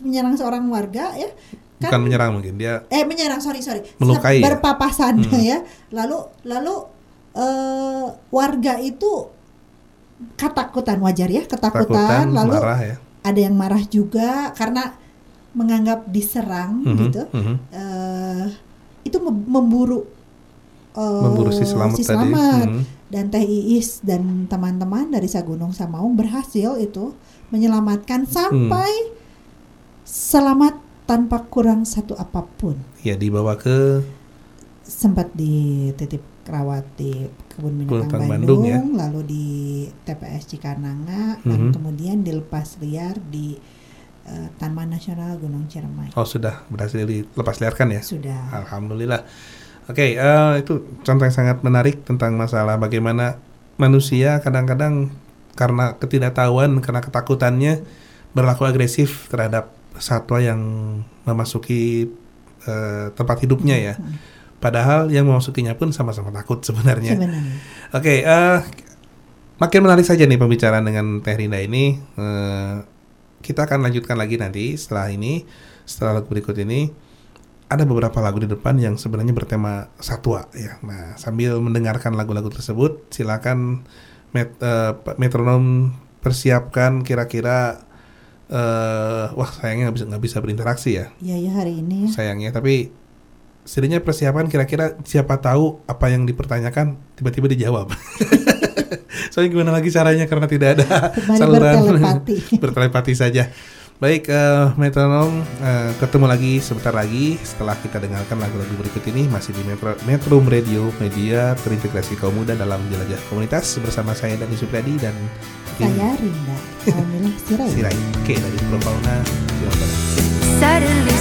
menyerang seorang warga ya Bukan kan menyerang mungkin dia eh menyerang sorry sorry Melukai ya? berpapasan Hmm. ya lalu lalu eh, warga itu ketakutan wajar ya ketakutan, takutan, lalu marah ya. ada yang marah juga karena menganggap diserang Mhm, gitu mhm. eh, itu mem- memburu eh, Memburu si Selamat si tadi. Selamat. Hmm. dan Teh Iis dan teman-teman dari Sagunung Samaung berhasil itu menyelamatkan sampai selamat tanpa kurang satu apa pun. Ya dibawa ke Sempat dititip rawat di kebun binatang Bandung, Bandung, ya. lalu di TPS Cikananga dan Mhm. kemudian dilepas liar di eh, Taman Nasional Gunung Ciremai. oh sudah berhasil dilepas liarkan ya. Sudah. Alhamdulillah. Oke, eh, itu contoh yang sangat menarik tentang masalah bagaimana manusia kadang-kadang karena ketidaktahuan, karena ketakutannya berlaku agresif terhadap satwa yang memasuki eh, tempat hidupnya ya. Padahal yang memasukinya pun sama-sama takut sebenarnya. Sebenarnya. Oke, eh, makin menarik saja nih pembicaraan dengan Teh Rinda ini. Eh, kita akan lanjutkan lagi nanti setelah ini, setelah lagu berikut ini. Ada beberapa lagu di depan yang sebenarnya bertema satwa ya. Nah, sambil mendengarkan lagu-lagu tersebut, silakan met, Pak metronom persiapkan kira-kira eh wah sayangnya nggak bisa nggak bisa berinteraksi ya Ya ya hari ini sayangnya tapi setidaknya persiapan kira-kira siapa tahu apa yang dipertanyakan tiba-tiba dijawab soalnya gimana lagi caranya karena tidak ada Kembali saluran bertelepati. bertelepati saja baik eh, metronom eh, ketemu lagi sebentar lagi setelah kita dengarkan lagu-lagu berikut ini masih di Metro Metro Radio media terintegrasi kaum muda dalam jelajah komunitas bersama saya Dani Supriyadi dan saya Rinda Alhamdulillah Sirai. Sirai Oke dari Pro Fauna Jawa Barat. Suddenly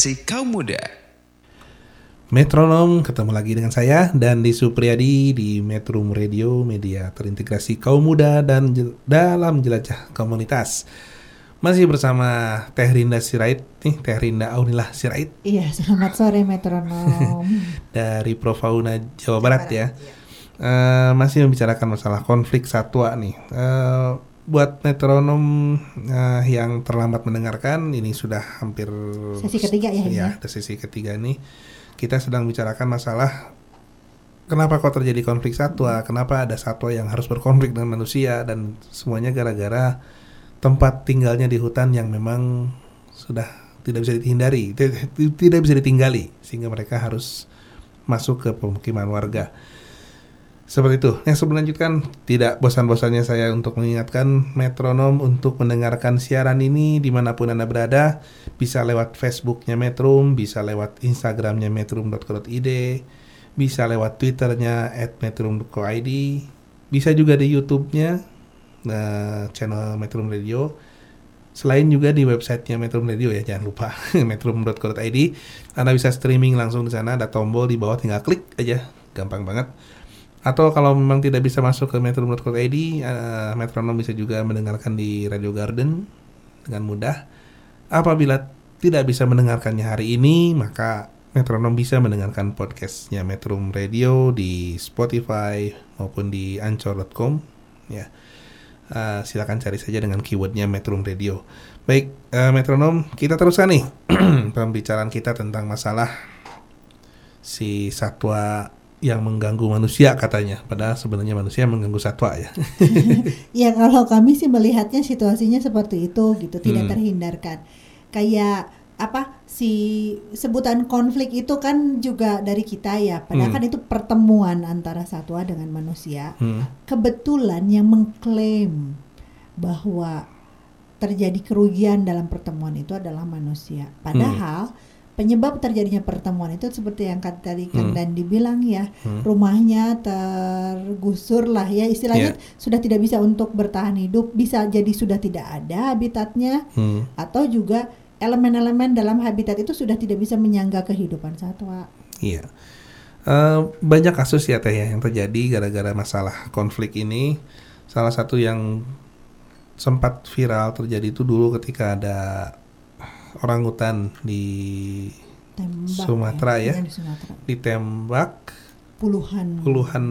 terintegrasi kaum muda. Metronom ketemu lagi dengan saya dan di Supriyadi di Metrum Radio media terintegrasi kaum muda dan jel- dalam jelajah komunitas. Masih bersama Teh Rinda Sirait nih, Teh Rinda Aunilah Sirait Iya, selamat sore metronom. dari Profauna Jawa Barat ya. Eh, masih membicarakan masalah konflik satwa nih. Eh, buat metronom eh, yang terlambat mendengarkan ini sudah hampir Sesi ketiga ya, ini ya, ada sesi ketiga nih. Kita sedang bicarakan masalah kenapa kok terjadi konflik satwa, kenapa ada satwa yang harus berkonflik dengan manusia dan semuanya gara-gara tempat tinggalnya di hutan yang memang sudah tidak bisa dihindari, ti- ti- tidak bisa ditinggali sehingga mereka harus masuk ke pemukiman warga. Seperti itu. Yang sebelum lanjutkan, tidak bosan-bosannya saya untuk mengingatkan metronom untuk mendengarkan siaran ini di mana pun Anda berada. Bisa lewat Facebooknya Metrum, bisa lewat Instagramnya metrum.co.id, bisa lewat Twitternya at metrum.co.id, bisa juga di YouTube-nya nah, channel Metrum Radio. Selain juga di websitenya Metrum Radio ya, jangan lupa metrum.co.id. Anda bisa streaming langsung di sana, ada tombol di bawah tinggal klik aja, gampang banget. Atau kalau memang tidak bisa masuk ke metrum.co.id, eh, metronom bisa juga mendengarkan di Radio Garden dengan mudah. Apabila tidak bisa mendengarkannya hari ini, maka metronom bisa mendengarkan podcastnya Metrum Radio di Spotify maupun di Anchor.com. Ya, Eh, silakan cari saja dengan keywordnya Metrum Radio. Baik, eh, metronom, kita teruskan nih pembicaraan kita tentang masalah si satwa yang mengganggu manusia katanya. Padahal sebenarnya manusia yang mengganggu satwa ya. ya kalau kami sih melihatnya situasinya seperti itu gitu, tidak Hmm. terhindarkan. Kayak apa si sebutan konflik itu kan juga dari kita ya, padahal Hmm. kan itu pertemuan antara satwa dengan manusia. Hmm. Kebetulan yang mengklaim bahwa terjadi kerugian dalam pertemuan itu adalah manusia. Padahal penyebab terjadinya pertemuan itu seperti yang tadi kan Hmm. dan dibilang ya, Hmm. rumahnya tergusur lah ya istilahnya Iya. sudah tidak bisa untuk bertahan hidup, bisa jadi sudah tidak ada habitatnya Hmm. atau juga elemen-elemen dalam habitat itu sudah tidak bisa menyangga kehidupan satwa. Iya. Eh, banyak kasus ya teh ya yang terjadi gara-gara masalah konflik ini. Salah satu yang sempat viral terjadi itu dulu ketika ada orang hutan di Tembak Sumatera ya. Iya, di Sumatera. ditembak Puluhan puluhan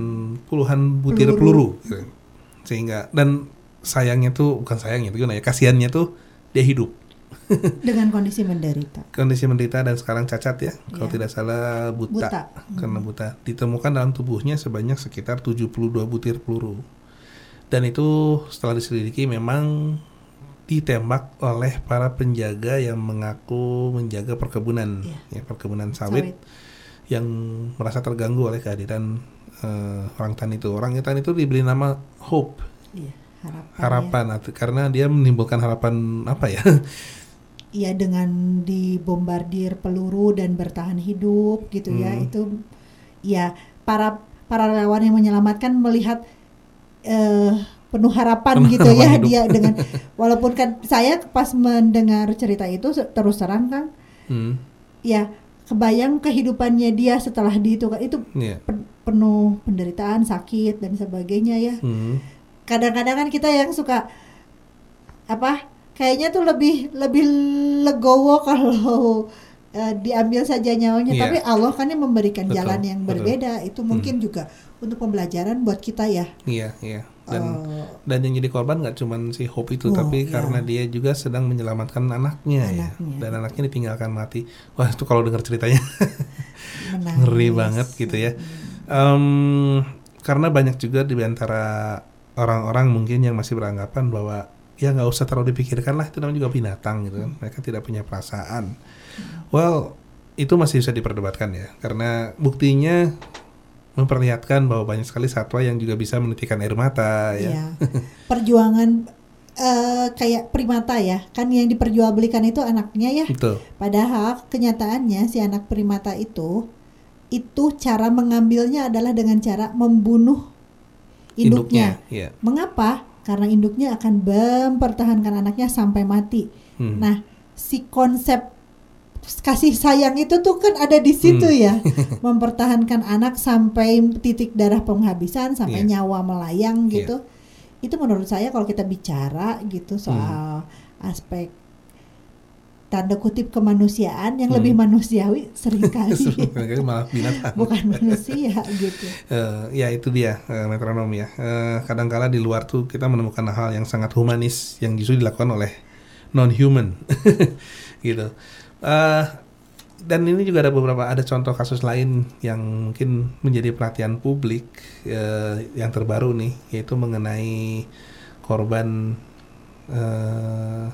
puluhan butir peluru, Peluru. gitu. sehingga dan sayangnya tuh bukan sayangnya itu gimana ya kasihannya tuh dia hidup dengan kondisi menderita. kondisi menderita dan sekarang cacat ya kalau Iya. tidak salah buta, Buta. karena buta ditemukan dalam tubuhnya sebanyak sekitar 72 butir peluru dan itu setelah diselidiki memang ditembak oleh para penjaga yang mengaku menjaga perkebunan Iya. ya perkebunan sawit, Sawit. yang merasa terganggu oleh kehadiran eh, orang hutan itu orang hutan itu diberi nama Hope Iya, harapan. ya. harapan atau- karena dia menimbulkan harapan apa ya Iya dengan dibombardir peluru dan bertahan hidup gitu ya Hmm. itu ya para para relawan yang menyelamatkan melihat eh penuh harapan Penuh gitu harapan ya hidup. dia dengan walaupun kan saya pas mendengar cerita itu terus terang kan Hmm, ya kebayang kehidupannya dia setelah di itu kan itu iya. pen- penuh penderitaan sakit dan sebagainya ya Hmm. kadang-kadang kan kita yang suka apa kayaknya tuh lebih lebih legowo kalau eh, diambil saja nyawanya Iya. tapi Allah kan yang memberikan Betul, jalan yang betul. berbeda itu mungkin juga untuk pembelajaran buat kita ya Iya, iya. Dan Eh, dan yang jadi korban nggak cuman si Hope itu, Oh, tapi iya. karena dia juga sedang menyelamatkan anaknya, ya. Anaknya. Dan anaknya ditinggalkan mati. Wah, itu kalau dengar ceritanya ngeri banget gitu ya. Em, karena banyak juga di antara orang-orang mungkin yang masih beranggapan bahwa ya nggak usah terlalu dipikirkan lah itu namanya juga binatang gitu kan. Mereka tidak punya perasaan. Well, itu masih bisa diperdebatkan ya. Karena buktinya memperlihatkan bahwa banyak sekali satwa yang juga bisa menitikan air mata ya. Iya. Perjuangan eh, kayak primata ya, kan yang diperjualbelikan itu anaknya ya. Betul. Padahal kenyataannya si anak primata itu itu cara mengambilnya adalah dengan cara membunuh induknya. Iya. Mengapa? Karena induknya akan mempertahankan anaknya sampai mati. Hmm. Nah, si konsep kasih sayang itu tuh kan ada di situ Hmm. ya, mempertahankan anak sampai titik darah penghabisan, sampai Iya. nyawa melayang Iya. gitu. Itu menurut saya kalau kita bicara gitu soal Hmm. aspek tanda kutip kemanusiaan yang Hmm. lebih manusiawi sering kali malah binatang. bukan manusia gitu. Eh, ya itu dia eh, metronom ya. Eh, kadangkala di luar tuh kita menemukan hal yang sangat humanis yang justru dilakukan oleh non human, gitu. Eh, dan ini juga ada beberapa ada contoh kasus lain yang mungkin menjadi perhatian publik eh, yang terbaru nih, yaitu mengenai korban eh,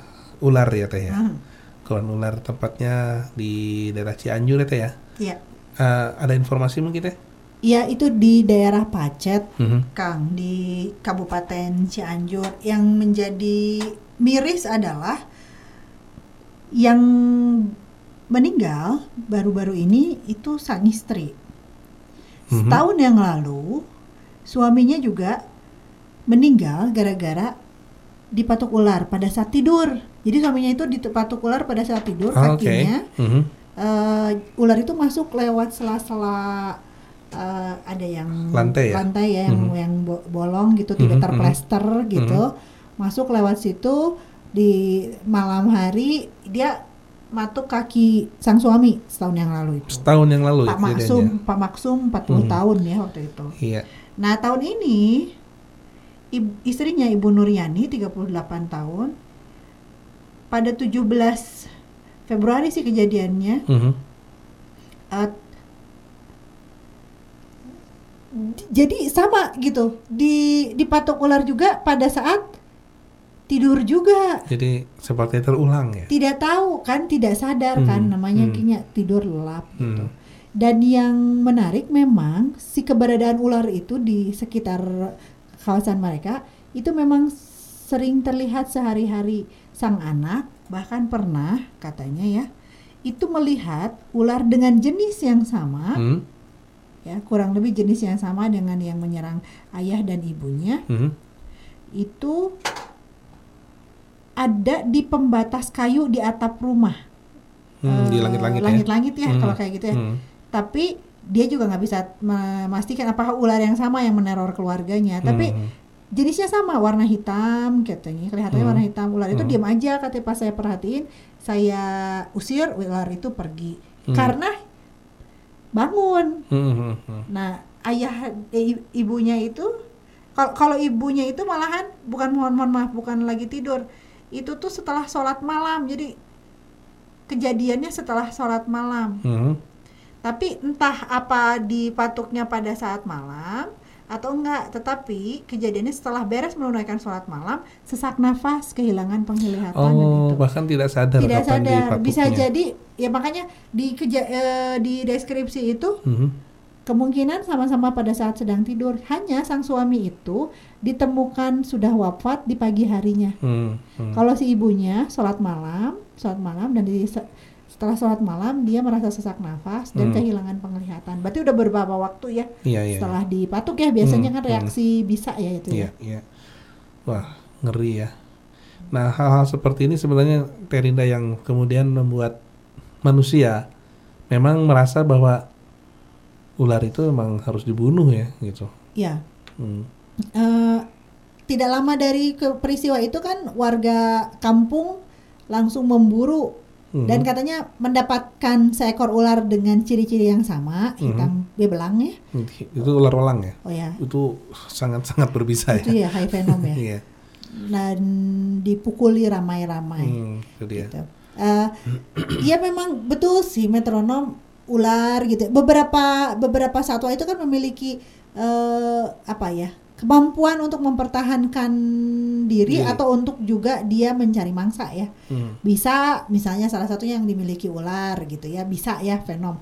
ular ya teh ya. Hmm. Korban ular tepatnya di daerah Cianjur ya teh ya. Iya. Eh, ada informasi mungkin teh? Iya, itu di daerah Pacet. Mhm. Kang di Kabupaten Cianjur yang menjadi miris adalah yang meninggal baru-baru ini itu sang istri. Mhm. Setahun yang lalu suaminya juga meninggal gara-gara dipatuk ular pada saat tidur. Jadi suaminya itu dipatuk ular pada saat tidur Oke. kakinya. Mhm. eh, ular itu masuk lewat sela-sela eh, ada yang Lantai ya? ya yang Mhm. yang bo- bolong gitu tidak Mhm, mhm. terplester gitu masuk lewat situ di malam hari dia matuk kaki sang suami setahun yang lalu itu Setahun yang lalu Pak kejadiannya. Maksum Pak Maksum 40 Mhm. tahun ya waktu itu Iya. nah tahun ini istrinya Ibu Nuryani 38 tahun pada 17 Februari sih kejadiannya Mhm. Uh, jadi sama gitu di dipatok ular juga pada saat tidur juga Jadi seperti terulang ya. tidak tahu kan tidak sadar kan Hmm, namanya hmm. kayaknya tidur lelap gitu Hmm. dan yang menarik memang si keberadaan ular itu di sekitar kawasan mereka itu memang sering terlihat sehari-hari sang anak bahkan pernah katanya ya itu melihat ular dengan jenis yang sama Hmm. ya kurang lebih jenis yang sama dengan yang menyerang ayah dan ibunya Mhm. itu ada di pembatas kayu di atap rumah Hmm, di Eh, langit-langit ya. langit-langit ya Hmm. kalau kayak gitu ya Hmm. tapi dia juga nggak bisa memastikan apakah ular yang sama yang meneror keluarganya tapi Hmm. jenisnya sama warna hitam katanya kelihatannya Hmm. warna hitam ular itu Hmm. diam aja katanya pas saya perhatiin saya usir ular itu pergi Hmm. karena bangun Hmm, hmm, hmm. Nah, ayah eh, ibunya itu kalau kalau ibunya itu malahan bukan mohon mohon maaf bukan lagi tidur. Itu tuh setelah sholat malam. Jadi kejadiannya setelah sholat malam. Hmm. Tapi entah apa dipatuknya pada saat malam atau enggak, tetapi kejadiannya setelah beres menunaikan sholat malam, sesak nafas, kehilangan penglihatan dan Oh, itu bahkan tidak sadar tidak kapan sadar. Bisa jadi ya makanya di keja- eh, di deskripsi itu Mhm. Kemungkinan sama-sama pada saat sedang tidur. Hanya sang suami itu ditemukan sudah wafat di pagi harinya. Hmm, hmm. Kalau si ibunya sholat malam, sholat malam dan di, se- setelah sholat malam dia merasa sesak nafas dan Hmm. kehilangan penglihatan. Berarti udah beberapa waktu ya Iya, iya. setelah dipatuk ya biasanya Hmm, kan hmm. reaksi bisa ya itu Iya, ya. iya. Wah, ngeri ya. Nah, hal-hal seperti ini sebenarnya Terinda yang kemudian membuat manusia memang merasa bahwa ular itu memang harus dibunuh ya, gitu. Ya. Hmm. Eh, tidak lama dari ke peristiwa itu kan warga kampung langsung memburu Mhm. dan katanya mendapatkan seekor ular dengan ciri-ciri yang sama hitam bebelang ya Itu ular walang ya. oh ya Itu sangat-sangat berbisa itu ya. ya high venom ya Iya. dan dipukuli ramai-ramai Hmm, itu dia. gitu. Eh, ya memang betul sih metronom ular gitu beberapa beberapa satwa itu kan memiliki eh, apa ya kemampuan untuk mempertahankan diri Diri. atau untuk juga dia mencari mangsa ya Hmm. bisa misalnya salah satunya yang dimiliki ular gitu ya bisa ya venom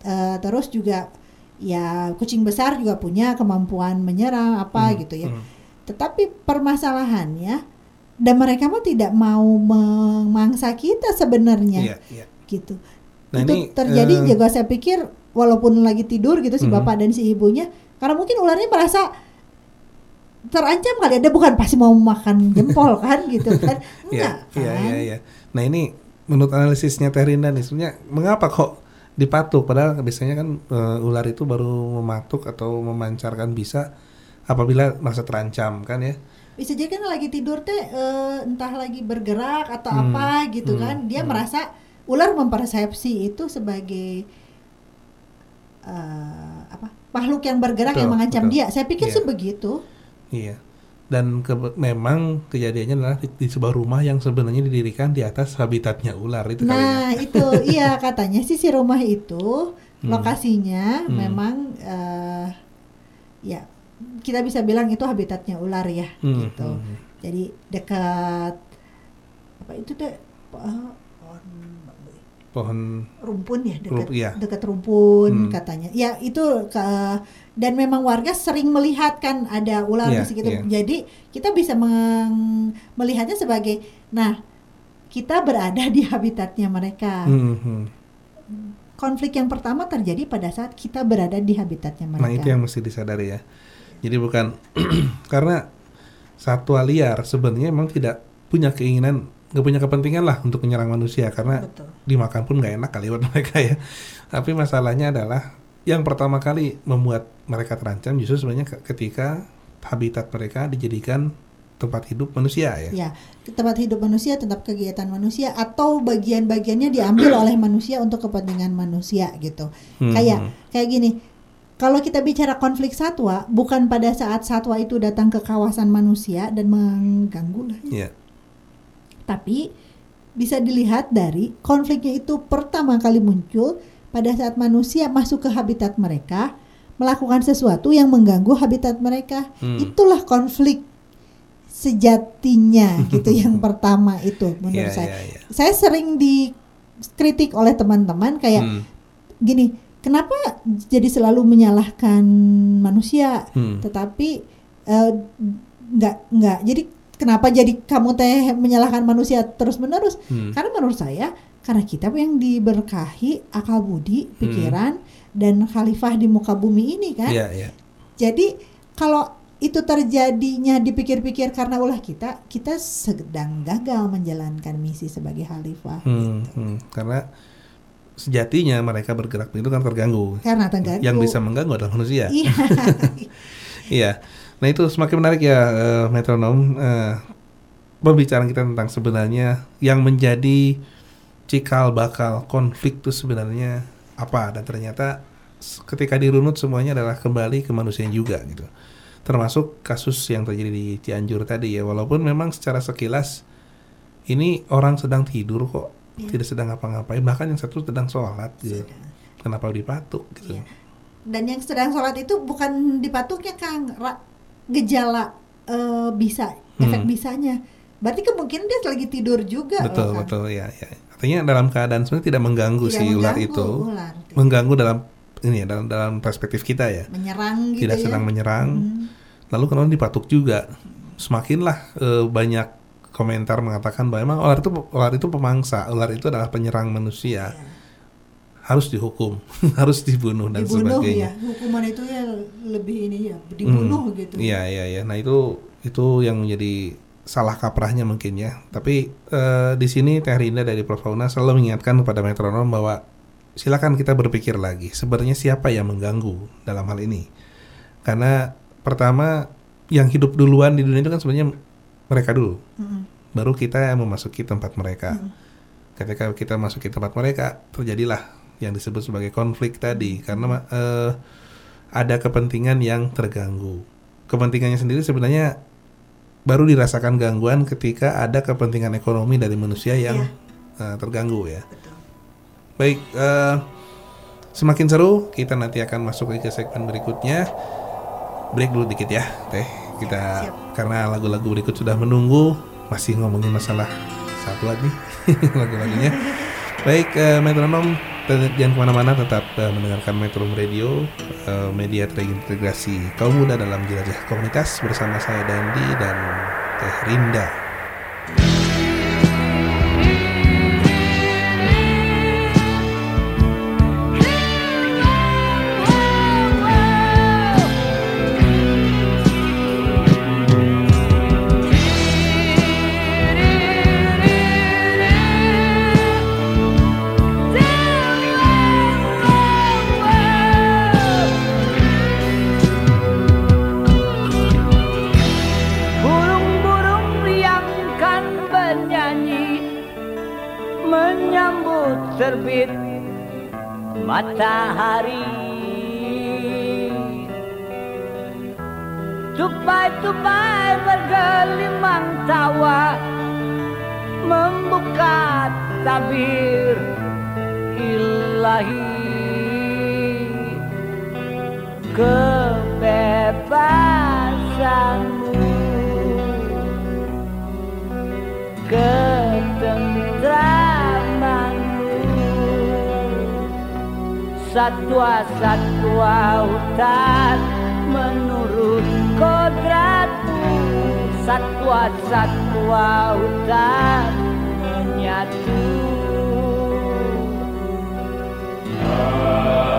Eh, terus juga ya kucing besar juga punya kemampuan menyerang apa Hmm, gitu ya. hmm. Tetapi permasalahannya dan mereka mah tidak mau memangsa kita sebenarnya Iya, iya. gitu. Nah, itu ini, terjadi eh, juga saya pikir walaupun lagi tidur gitu si Mhm. bapak dan si ibunya karena mungkin ularnya merasa terancam kali ada bukan pasti mau makan jempol kan gitu kan enggak Iya, iya, kan iya, iya. Nah ini menurut analisisnya Terinda nih, sebenarnya mengapa kok dipatuk? Padahal biasanya kan eh, ular itu baru mematuk atau memancarkan bisa apabila merasa terancam kan ya? bisa jadi kan lagi tidur teh eh, entah lagi bergerak atau Hmm, apa gitu hmm, kan dia hmm. merasa ular mempersepsi itu sebagai eh, apa makhluk yang bergerak Betul, yang mengancam betul. dia saya pikir Iya. sih begitu Iya. Dan ke- memang kejadiannya adalah di, di sebuah rumah yang sebenarnya didirikan di atas habitatnya ular itu ya. Nah itu iya katanya sih si rumah itu Hmm. lokasinya Hmm. memang eh, ya kita bisa bilang itu habitatnya ular ya Hmm, gitu. hmm. Jadi dekat apa itu deh eh, Pohon rumpun ya dekat Rump- iya. dekat rumpun Hmm. katanya. Ya itu ke- dan memang warga sering melihat kan ada ular di situ. iya. Jadi kita bisa meng- melihatnya sebagai nah kita berada di habitatnya mereka. Hmm, hmm. konflik yang pertama terjadi pada saat kita berada di habitatnya mereka. Nah itu yang mesti disadari ya. Jadi bukan karena satwa liar sebenarnya memang tidak punya keinginan, nggak punya kepentingan lah untuk menyerang manusia karena Betul. dimakan pun nggak enak kali buat mereka ya. Tapi masalahnya adalah yang pertama kali membuat mereka terancam justru sebenarnya ke- ketika habitat mereka dijadikan tempat hidup manusia ya. Ya, tempat hidup manusia, tetap kegiatan manusia atau bagian-bagiannya diambil oleh manusia untuk kepentingan manusia gitu. Hmm, Kayak kayak gini. Kalau kita bicara konflik satwa, bukan pada saat satwa itu datang ke kawasan manusia dan mengganggu lah. Iya. Tapi bisa dilihat dari konfliknya itu pertama kali muncul pada saat manusia masuk ke habitat mereka, melakukan sesuatu yang mengganggu habitat mereka. Hmm. Itulah konflik sejatinya gitu yang pertama itu menurut Iya, saya. iya, iya. Saya sering dikritik oleh teman-teman kayak Hmm. gini, kenapa jadi selalu menyalahkan manusia? Hmm. Tetapi eh, nggak nggak. Jadi kenapa jadi kamu teh menyalahkan manusia terus menerus? Hmm. Karena menurut saya karena kita yang diberkahi akal budi, pikiran dan khalifah di muka bumi ini kan. Iya, iya. Jadi kalau itu terjadinya dipikir-pikir karena ulah kita, kita sedang gagal menjalankan misi sebagai khalifah. Hmm, hmm. Karena sejatinya mereka bergerak itu kan terganggu. Karena terganggu. Yang bisa mengganggu adalah manusia. Iya. Iya. Nah itu semakin menarik ya eh, metronom eh, pembicaraan kita tentang sebenarnya yang menjadi cikal bakal konflik itu sebenarnya apa dan ternyata ketika dirunut semuanya adalah kembali ke manusia juga gitu. Termasuk kasus yang terjadi di Cianjur tadi ya walaupun memang secara sekilas ini orang sedang tidur kok Iya. tidak sedang ngapa-ngapain bahkan yang satu sedang sholat gitu. Sedang. Kenapa dipatuk gitu? Iya. Dan yang sedang sholat itu bukan dipatuknya Kang, Ra- gejala eh, bisa, efek Hmm. bisanya. Berarti kemungkinan dia lagi tidur juga loh, betul Kang. betul ya, ya artinya dalam keadaan sebenarnya tidak mengganggu Tidak si ular mengganggu itu ular. mengganggu dalam ini ya dalam dalam perspektif kita ya Menyerang gitu tidak ya. sedang menyerang Hmm. lalu kemudian dipatuk juga semakinlah eh, banyak komentar mengatakan bahwa memang ular itu ular itu pemangsa ular itu adalah penyerang manusia Iya. harus dihukum harus dibunuh dan dibunuh sebagainya ya. Hukuman itu ya lebih ini ya, dibunuh Hmm, gitu. Iya iya iya. Nah itu itu yang menjadi salah kaprahnya mungkin ya. Tapi eh, di sini Teh Rinda dari Prof Fauna selalu mengingatkan kepada metronom bahwa silakan kita berpikir lagi sebenarnya siapa yang mengganggu dalam hal ini. Karena pertama yang hidup duluan di dunia itu kan sebenarnya mereka dulu. Mm-mm. Baru kita yang memasuki tempat mereka. Mm. Ketika kita masuki tempat mereka terjadilah yang disebut sebagai konflik tadi karena eh, ada kepentingan yang terganggu. Kepentingannya sendiri sebenarnya baru dirasakan gangguan ketika ada kepentingan ekonomi dari manusia yang eh, terganggu ya. Betul. Baik, eh, semakin seru kita nanti akan masuk ke segmen berikutnya. Break dulu dikit ya, teh. Kita karena lagu-lagu berikut sudah menunggu, masih ngomongin masalah satwa nih lagu-lagunya. Baik, eh, metronom Jangan ke mana-mana, tetap eh, mendengarkan Metro Radio, eh, media terintegrasi kaum muda dalam jelajah komunitas bersama saya Dandi dan Teh Rinda. Terbit matahari. Tupai-tupai bergelimang tawa Membuka tabir ilahi. Kebebasanmu ketentramanmu satwa-satwa hutan menurut kodratmu satwa-satwa hutan menyatu. Kini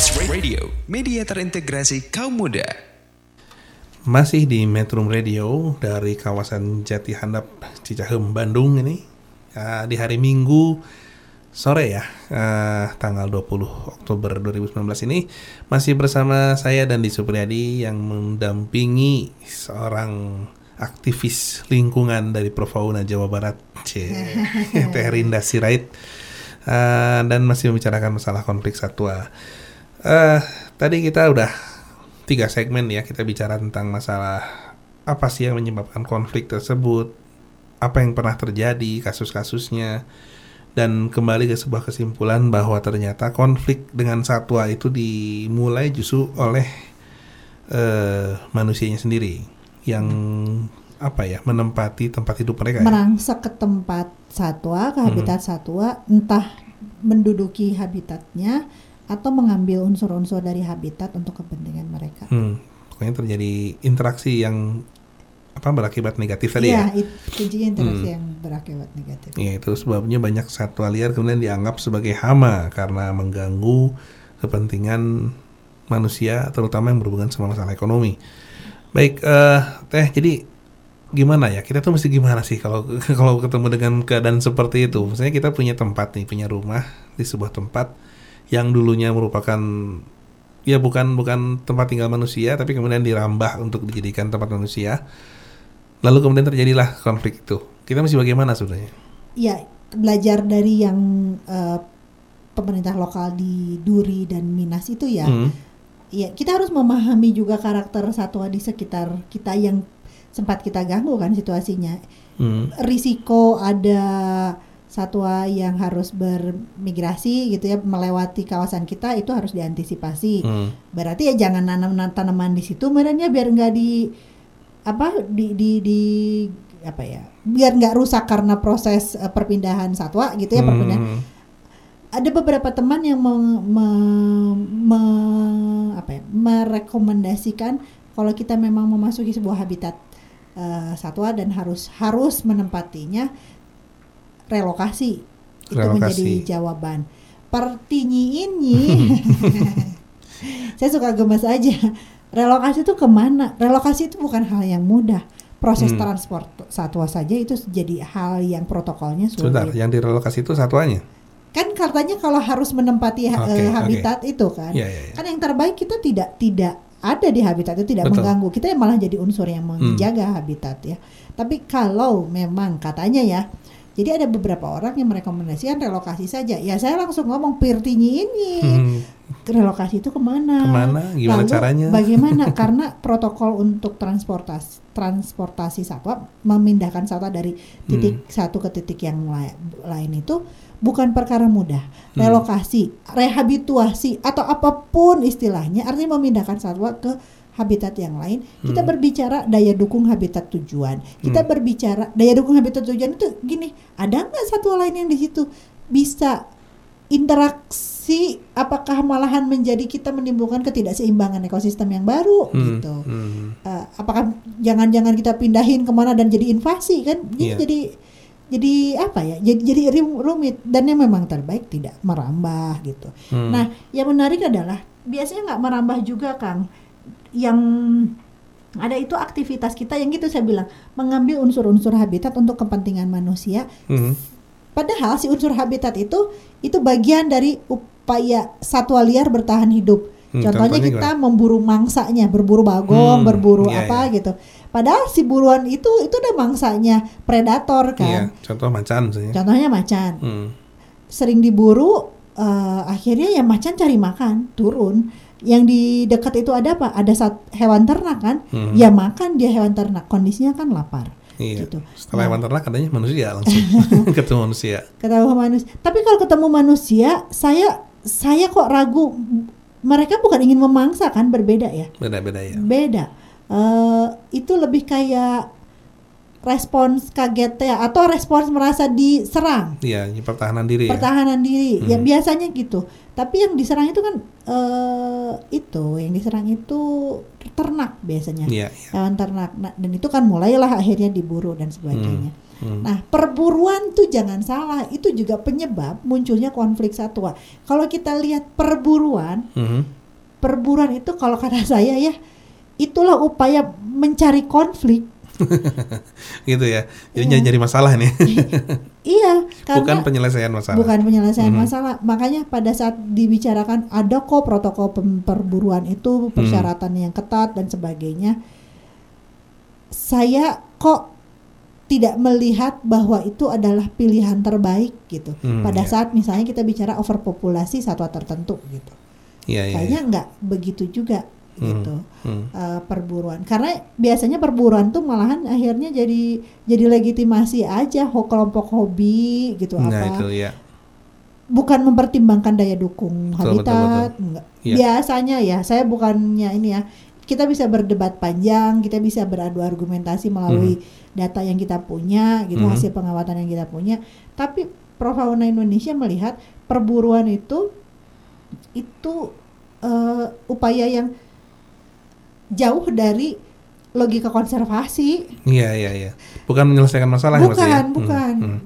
Radio, media terintegrasi kaum muda. Masih di Metro Radio dari kawasan Jati Handap Cicahem Bandung ini Ah, di hari Minggu sore ya ah, tanggal 20 Oktober 2019 ini masih bersama saya dan di Supriyadi yang mendampingi seorang aktivis lingkungan dari Profauna Jawa Barat C Teh Rinda Sirait Ah, dan masih membicarakan masalah konflik satwa. Eh tadi kita udah tiga segmen ya kita bicara tentang masalah apa sih yang menyebabkan konflik tersebut, apa yang pernah terjadi, kasus-kasusnya, dan kembali ke sebuah kesimpulan bahwa ternyata konflik dengan satwa itu dimulai justru oleh eh manusianya sendiri yang apa ya menempati tempat hidup mereka. ya. Merangsek ke tempat satwa, ke habitat satwa, entah menduduki habitatnya atau mengambil unsur-unsur dari habitat untuk kepentingan mereka. Hmm, pokoknya terjadi interaksi yang apa berakibat negatif tadi Iya, ya. itu kuncinya interaksi Hmm. yang berakibat negatif. Ya, itu sebabnya banyak satwa liar kemudian dianggap sebagai hama karena mengganggu kepentingan manusia terutama yang berhubungan sama masalah ekonomi. Baik, eh Teh, jadi gimana ya? Kita tuh mesti gimana sih kalau kalau ketemu dengan keadaan seperti itu? Misalnya kita punya tempat nih, punya rumah di sebuah tempat yang dulunya merupakan ya bukan bukan tempat tinggal manusia tapi kemudian dirambah untuk dijadikan tempat manusia. Lalu kemudian terjadilah konflik itu. Kita mesti bagaimana sebenarnya? Ya, belajar dari yang eh, pemerintah lokal di Duri dan Minas itu ya. Hmm. Ya, kita harus memahami juga karakter satwa di sekitar kita yang sempat kita ganggu kan situasinya. Hmm. Risiko ada satwa yang harus bermigrasi gitu ya melewati kawasan kita itu harus diantisipasi. Hmm. Berarti ya jangan nanam tanaman di situ, merenya biar nggak di apa di di di apa ya biar nggak rusak karena proses eh, perpindahan satwa gitu ya perpindahan Hmm. ada beberapa teman yang meng- me- me- apa ya, merekomendasikan kalau kita memang memasuki sebuah habitat eh, satwa dan harus harus menempatinya relokasi itu menjadi Relokasi. jawaban. Pertinyiinnya, saya suka gemes aja. Relokasi itu ke mana? Relokasi itu bukan hal yang mudah. Proses Hmm. transport satwa saja itu jadi hal yang protokolnya sulit Sebentar, yang direlokasi itu satuannya. kan katanya kalau harus menempati ha- Oke, eh, habitat itu kan Iya, iya, iya. kan yang terbaik kita tidak tidak ada di habitat itu tidak Betul. mengganggu kita yang malah jadi unsur yang Hmm. menjaga habitat ya tapi kalau memang katanya ya jadi ada beberapa orang yang merekomendasikan relokasi saja ya saya langsung ngomong pirtinyi ini Hmm. relokasi itu ke mana Ke mana? Gimana Lalu caranya? bagaimana karena protokol untuk transportasi transportasi satwa memindahkan satwa dari titik Hmm. satu ke titik yang lai- lain itu bukan perkara mudah. Hmm. Relokasi, rehabilitasi atau apa pun istilahnya artinya memindahkan satwa ke habitat yang lain. Kita Hmm. berbicara daya dukung habitat tujuan. Kita Hmm. berbicara daya dukung habitat tujuan itu gini, ada nggak satwa lain yang di situ bisa interaksi apakah malahan menjadi kita menimbulkan ketidakseimbangan ekosistem yang baru Hmm, gitu hmm. Eh, apakah jangan-jangan kita pindahin ke mana dan jadi invasi kan Jadi- Iya. jadi jadi apa ya jadi jadi rumit dan yang memang terbaik tidak merambah gitu Hmm. nah yang menarik adalah biasanya nggak merambah juga kang yang ada itu aktivitas kita yang gitu saya bilang mengambil unsur-unsur habitat untuk kepentingan manusia Hmm. Padahal si unsur habitat itu itu bagian dari upaya satwa liar bertahan hidup. Hmm, contohnya, kita memburu mangsanya, berburu bagong, Hmm, berburu iya, apa iya. gitu. Padahal si buruan itu itu udah mangsanya predator Iya, kan. contoh macan misalnya. Contohnya macan. Hmm. Sering diburu eh, akhirnya ya macan cari makan, turun. Yang di dekat itu ada apa? Ada sat- hewan ternak kan? Hmm. Ya makan dia hewan ternak. Kondisinya kan lapar. Iya. gitu. Setelah Nah. hewan ternak katanya manusia langsung ketemu manusia. ketemu manusia. Tapi kalau ketemu manusia, saya saya kok ragu. Mereka bukan ingin memangsa kan, berbeda ya. Beda-beda ya. Beda. Eh, itu lebih kayak respons kaget ya, atau respons merasa diserang, Iya, ini pertahanan diri ya. pertahanan diri. Ya Hmm. biasanya gitu. Tapi yang diserang itu kan eh itu, yang diserang itu ternak biasanya. Iya, iya. Hewan ternak. Nah, dan itu kan mulailah akhirnya diburu dan sebagainya. Hmm. Nah, perburuan tuh jangan salah, itu juga penyebab munculnya konflik satwa. Kalau kita lihat perburuan, Mhm. perburuan itu kalau kata saya ya itulah upaya mencari konflik. gitu ya. Jadi Iya. nyari masalah nih. Iya, Bukan penyelesaian masalah. bukan penyelesaian Mhm. masalah. Makanya pada saat dibicarakan ada kok protokol perburuan itu Hmm. persyaratan yang ketat dan sebagainya. Saya kok tidak melihat bahwa itu adalah pilihan terbaik gitu. Hmm, pada iya. saat misalnya kita bicara overpopulasi satwa tertentu gitu. Iya, iya. Kayaknya iya. nggak begitu juga Hmm, gitu hmm. eh, perburuan. Karena biasanya perburuan tuh malahan akhirnya jadi jadi legitimasi aja ho kelompok hobi gitu Nah, apa itu ya. bukan mempertimbangkan daya dukung Betul, betul, habitat betul. enggak. Iya. Biasanya ya, saya bukannya ini ya. Kita bisa berdebat panjang, kita bisa beradu argumentasi melalui data yang kita punya, gitu Mhm. hasil pengamatan yang kita punya. Tapi Profauna Indonesia melihat perburuan itu itu eh, upaya yang jauh dari logika konservasi. Iya, iya, iya. Bukan menyelesaikan masalah ya, Mas, ya? bukan, Hmm, bukan. hmm.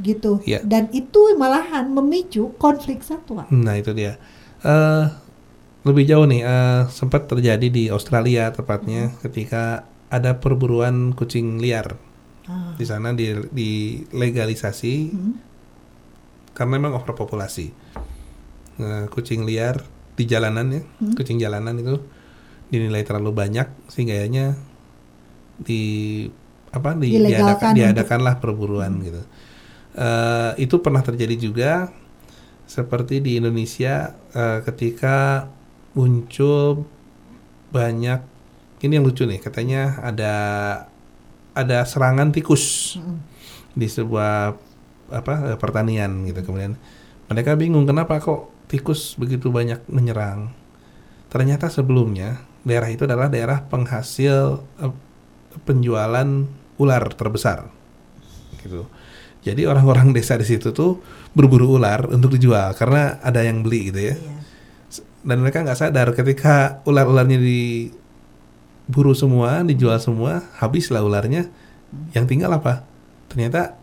Gitu. Iya. Dan itu malahan memicu konflik satwa. Nah itu dia. Eh lebih jauh nih, eh, sempat terjadi di Australia tepatnya ketika ada perburuan kucing liar. Ah. Di sana di, dilegalisasi Hmm. karena memang overpopulasi. Nah, kucing liar di jalanan ya, Hmm. kucing jalanan itu dinilai terlalu banyak sehingga akhirnya di apa di, diadakan diadakanlah perburuan gitu. Eh, itu pernah terjadi juga seperti di Indonesia eh, ketika muncul banyak ini yang lucu nih katanya ada ada serangan tikus Hmm. di sebuah apa eh, pertanian gitu kemudian mereka bingung kenapa kok tikus begitu banyak menyerang ternyata sebelumnya daerah itu adalah daerah penghasil eh, penjualan ular terbesar gitu jadi orang-orang desa di situ tuh berburu ular untuk dijual karena ada yang beli gitu ya Iya. dan mereka nggak sadar ketika ular-ularnya diburu semua, dijual semua, habislah ularnya. Yang tinggal apa? Ternyata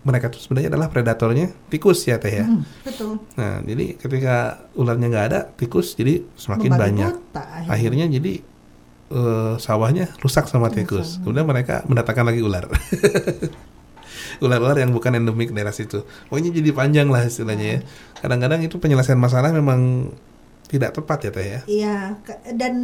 mereka itu sebenarnya adalah predatornya tikus ya teh ya. Hmm, betul. Nah jadi ketika ularnya nggak ada, tikus jadi semakin Membagi banyak. kota Akhirnya jadi eh, sawahnya rusak sama Rusak. tikus. Kemudian mereka mendatangkan lagi ular. Ular-ular yang bukan endemik daerah situ. Pokoknya jadi panjang lah istilahnya ya. Kadang-kadang itu penyelesaian masalah memang tidak tepat ya teh ya. Iya, dan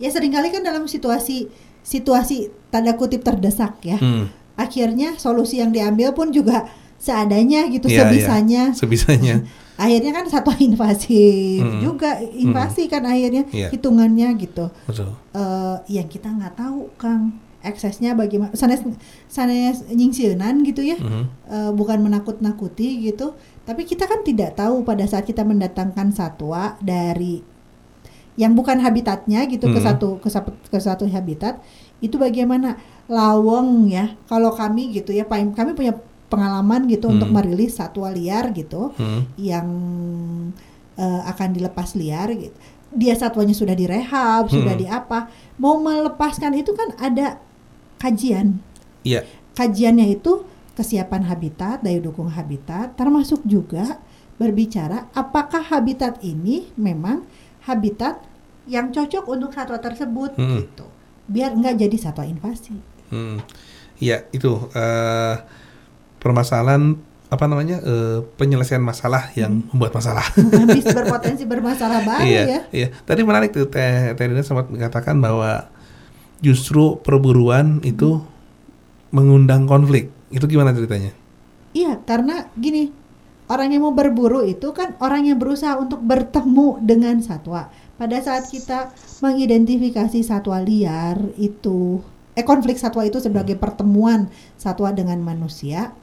ya sering kali kan dalam situasi situasi tanda kutip terdesak ya. Hmm. Akhirnya solusi yang diambil pun juga seadanya gitu, Iya, iya. sebisanya. Sebisanya. Akhirnya kan satu invasi Mm. juga invasi kan akhirnya Iya. hitungannya gitu. Betul. eh yang kita nggak tahu Kang eksesnya bagaimana sanes sanes nyingsieunan gitu ya Mhm. Eh, bukan menakut-nakuti gitu tapi kita kan tidak tahu pada saat kita mendatangkan satwa dari yang bukan habitatnya gitu ke Mhm. satu ke, ke satu habitat itu bagaimana lawang ya kalau kami gitu ya kami punya pengalaman gitu untuk Mhm. merilis satwa liar gitu Hmm. yang eh, akan dilepas liar gitu. Dia satwanya sudah direhab, sudah Hmm. di apa, mau melepaskan itu kan ada kajian. Iya. Kajiannya itu kesiapan habitat, daya dukung habitat, termasuk juga berbicara apakah habitat ini memang habitat yang cocok untuk satwa tersebut Hmm. gitu. Biar nggak jadi satwa invasi. Hmm. Iya, itu eh permasalahan apa namanya? eh, penyelesaian masalah yang membuat masalah. Bisa berpotensi bermasalah baru iya, ya. iya. Tadi menarik tuh Teh Teh Rina sempat mengatakan bahwa justru perburuan itu mengundang konflik. Itu gimana ceritanya? Iya, karena gini, orang yang mau berburu itu kan orang yang berusaha untuk bertemu dengan satwa. Pada saat kita mengidentifikasi satwa liar itu, eh konflik satwa itu sebagai pertemuan satwa dengan manusia.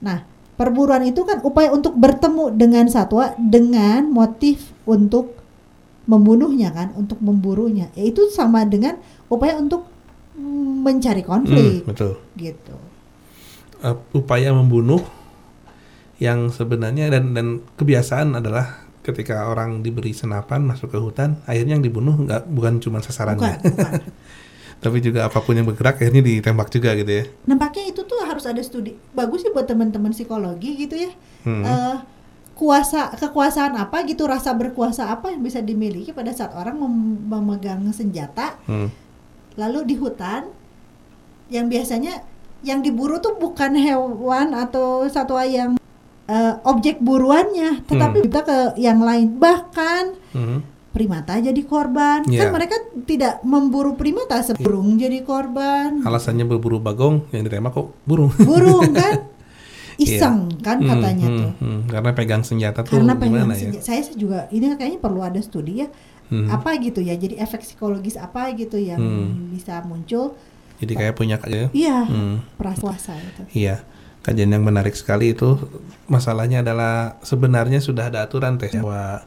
Nah, perburuan itu kan upaya untuk bertemu dengan satwa dengan motif untuk membunuhnya kan, untuk memburunya. Ya, itu sama dengan upaya untuk mm, mencari konflik Hmm, betul. gitu. Eh, upaya membunuh yang sebenarnya dan dan kebiasaan adalah ketika orang diberi senapan masuk ke hutan, akhirnya yang dibunuh nggak bukan cuma sasarannya, Bukan, bukan. tapi juga apa pun yang bergerak akhirnya ditembak juga gitu ya. Nampaknya itu tuh harus ada studi. Bagus sih buat teman-teman psikologi gitu ya. Hmm. Eh, kuasa kekuasaan apa gitu rasa berkuasa apa yang bisa dimiliki pada saat orang mem- memegang senjata Hmm. lalu di hutan yang biasanya yang diburu tuh bukan hewan atau satwa yang eh, objek buruannya tetapi Hmm. kita ke yang lain bahkan Hmm. Primata jadi korban Iya. kan mereka tidak memburu primata burung jadi korban Alasannya berburu bagong yang ditembak kok burung. burung kan iseng Iya. kan Hmm, katanya hmm, tuh hmm. Karena pegang senjata tuh karena pengen gimana ya? saya juga ini kayaknya perlu ada studi ya Hmm. apa gitu ya jadi efek psikologis apa gitu yang Hmm. bisa muncul Jadi kayak punya ya. iya Hmm. prapuasa itu Iya. Kajian yang menarik sekali itu masalahnya adalah sebenarnya sudah ada aturan teh bahwa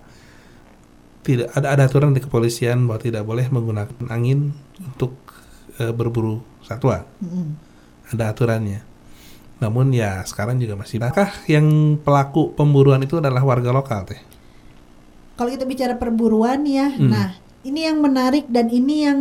tidak ada ada aturan di kepolisian bahwa tidak boleh menggunakan angin untuk eh, berburu satwa. Mm-mm. Ada aturannya. Namun ya sekarang juga masih apakah yang pelaku pemburuan itu adalah warga lokal teh? kalau kita bicara perburuan ya Hmm. nah ini yang menarik dan ini yang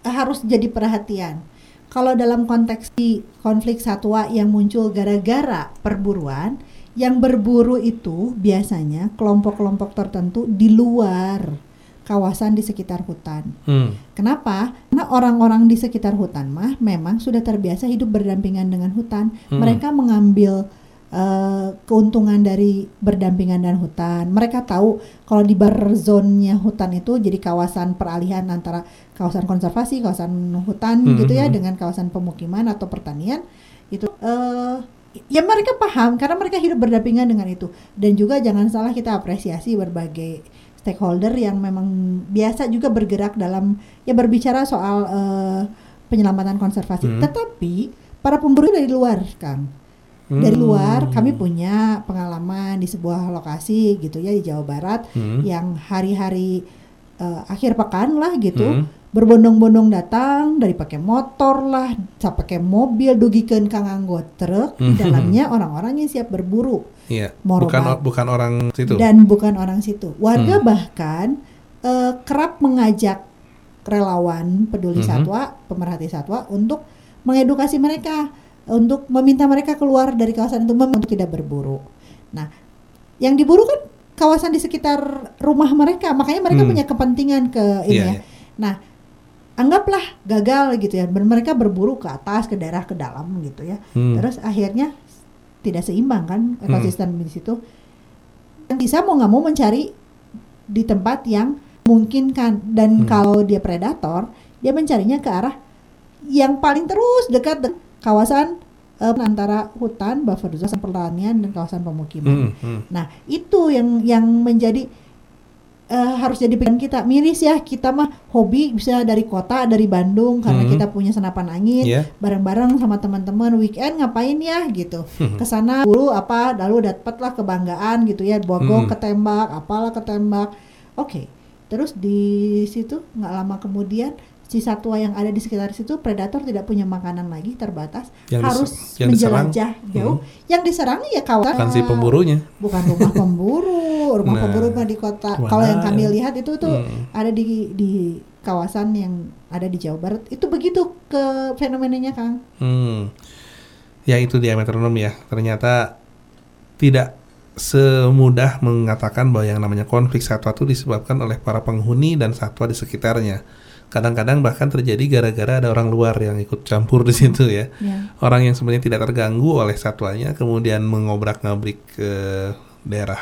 harus jadi perhatian kalau dalam konteks di konflik satwa yang muncul gara-gara perburuan yang berburu itu biasanya kelompok-kelompok tertentu di luar kawasan di sekitar hutan Hmm. Kenapa? Karena orang-orang di sekitar hutan mah memang sudah terbiasa hidup berdampingan dengan hutan. Hmm. Mereka mengambil eh, keuntungan dari berdampingan dengan hutan. Mereka tahu kalau di bar zone-nya hutan itu jadi kawasan peralihan antara kawasan konservasi, kawasan hutan Hmm, gitu ya hmm. dengan kawasan pemukiman atau pertanian itu eh ya mereka paham karena mereka hidup berdampingan dengan itu. Dan juga jangan salah kita apresiasi berbagai stakeholder yang memang biasa juga bergerak dalam ya berbicara soal eh, penyelamatan konservasi. Hmm. Tetapi para pemburu dari luar, Kang. Dari Hmm. luar kami punya pengalaman di sebuah lokasi gitu ya di Jawa Barat Hmm. yang hari-hari eh, akhir pekan lah gitu Hmm. Berbondong-bondong datang dari pakai motor lah, sa pakai mobil dugikeun kang anggo truk di Hmm. dalamnya orang-orang yang siap berburu Iya. Morobat. Bukan bukan orang situ. dan bukan orang situ. Warga Hmm. bahkan eh, kerap mengajak relawan peduli Mhm. satwa, pemerhati satwa untuk mengedukasi mereka untuk meminta mereka keluar dari kawasan itu untuk tidak berburu. Nah, yang diburu kan kawasan di sekitar rumah mereka, makanya mereka Hmm. punya kepentingan ke ini Iya, ya. iya. Nah, anggaplah gagal gitu ya, dan mereka berburu ke atas, ke daerah, ke dalam gitu ya. Hmm. Terus akhirnya tidak seimbang kan ekosistem di situ. Yang bisa mau nggak mau mencari di tempat yang memungkinkan dan Hmm. kalau dia predator, dia mencarinya ke arah yang paling terus dekat dengan kawasan eh, antara hutan, buffer zone, pertanian dan kawasan pemukiman. Hmm, hmm. Nah, itu yang yang menjadi eh, harus jadi pikiran kita. Miris ya, kita mah hobi bisa dari kota, dari Bandung karena Hmm. kita punya senapan angin, Iya. bareng-bareng sama teman-teman weekend ngapain ya gitu. Hmm. Ke sana dulu apa, lalu dapatlah kebanggaan gitu ya, bogong Hmm. ketembak, apalah ketembak. Oke. Terus di situ nggak lama kemudian si satwa yang ada di sekitar situ predator tidak punya makanan lagi terbatas Yang harus yang diserang. menjelajah jauh yang diserang ya kawasan Kan si pemburunya. bukan rumah pemburu rumah Nah, pemburu mah di kota kalau yang kami lihat itu tuh Hmm. ada di di kawasan yang ada di Jawa Barat itu begitu ke fenomenanya Kang Hmm. Ya itu dia metronom ya. Ternyata tidak semudah mengatakan bahwa yang namanya konflik satwa itu disebabkan oleh para penghuni dan satwa di sekitarnya. Kadang-kadang bahkan terjadi gara-gara ada orang luar yang ikut campur di situ ya. ya Orang yang sebenarnya tidak terganggu oleh satwanya kemudian mengobrak-ngabrik ke daerah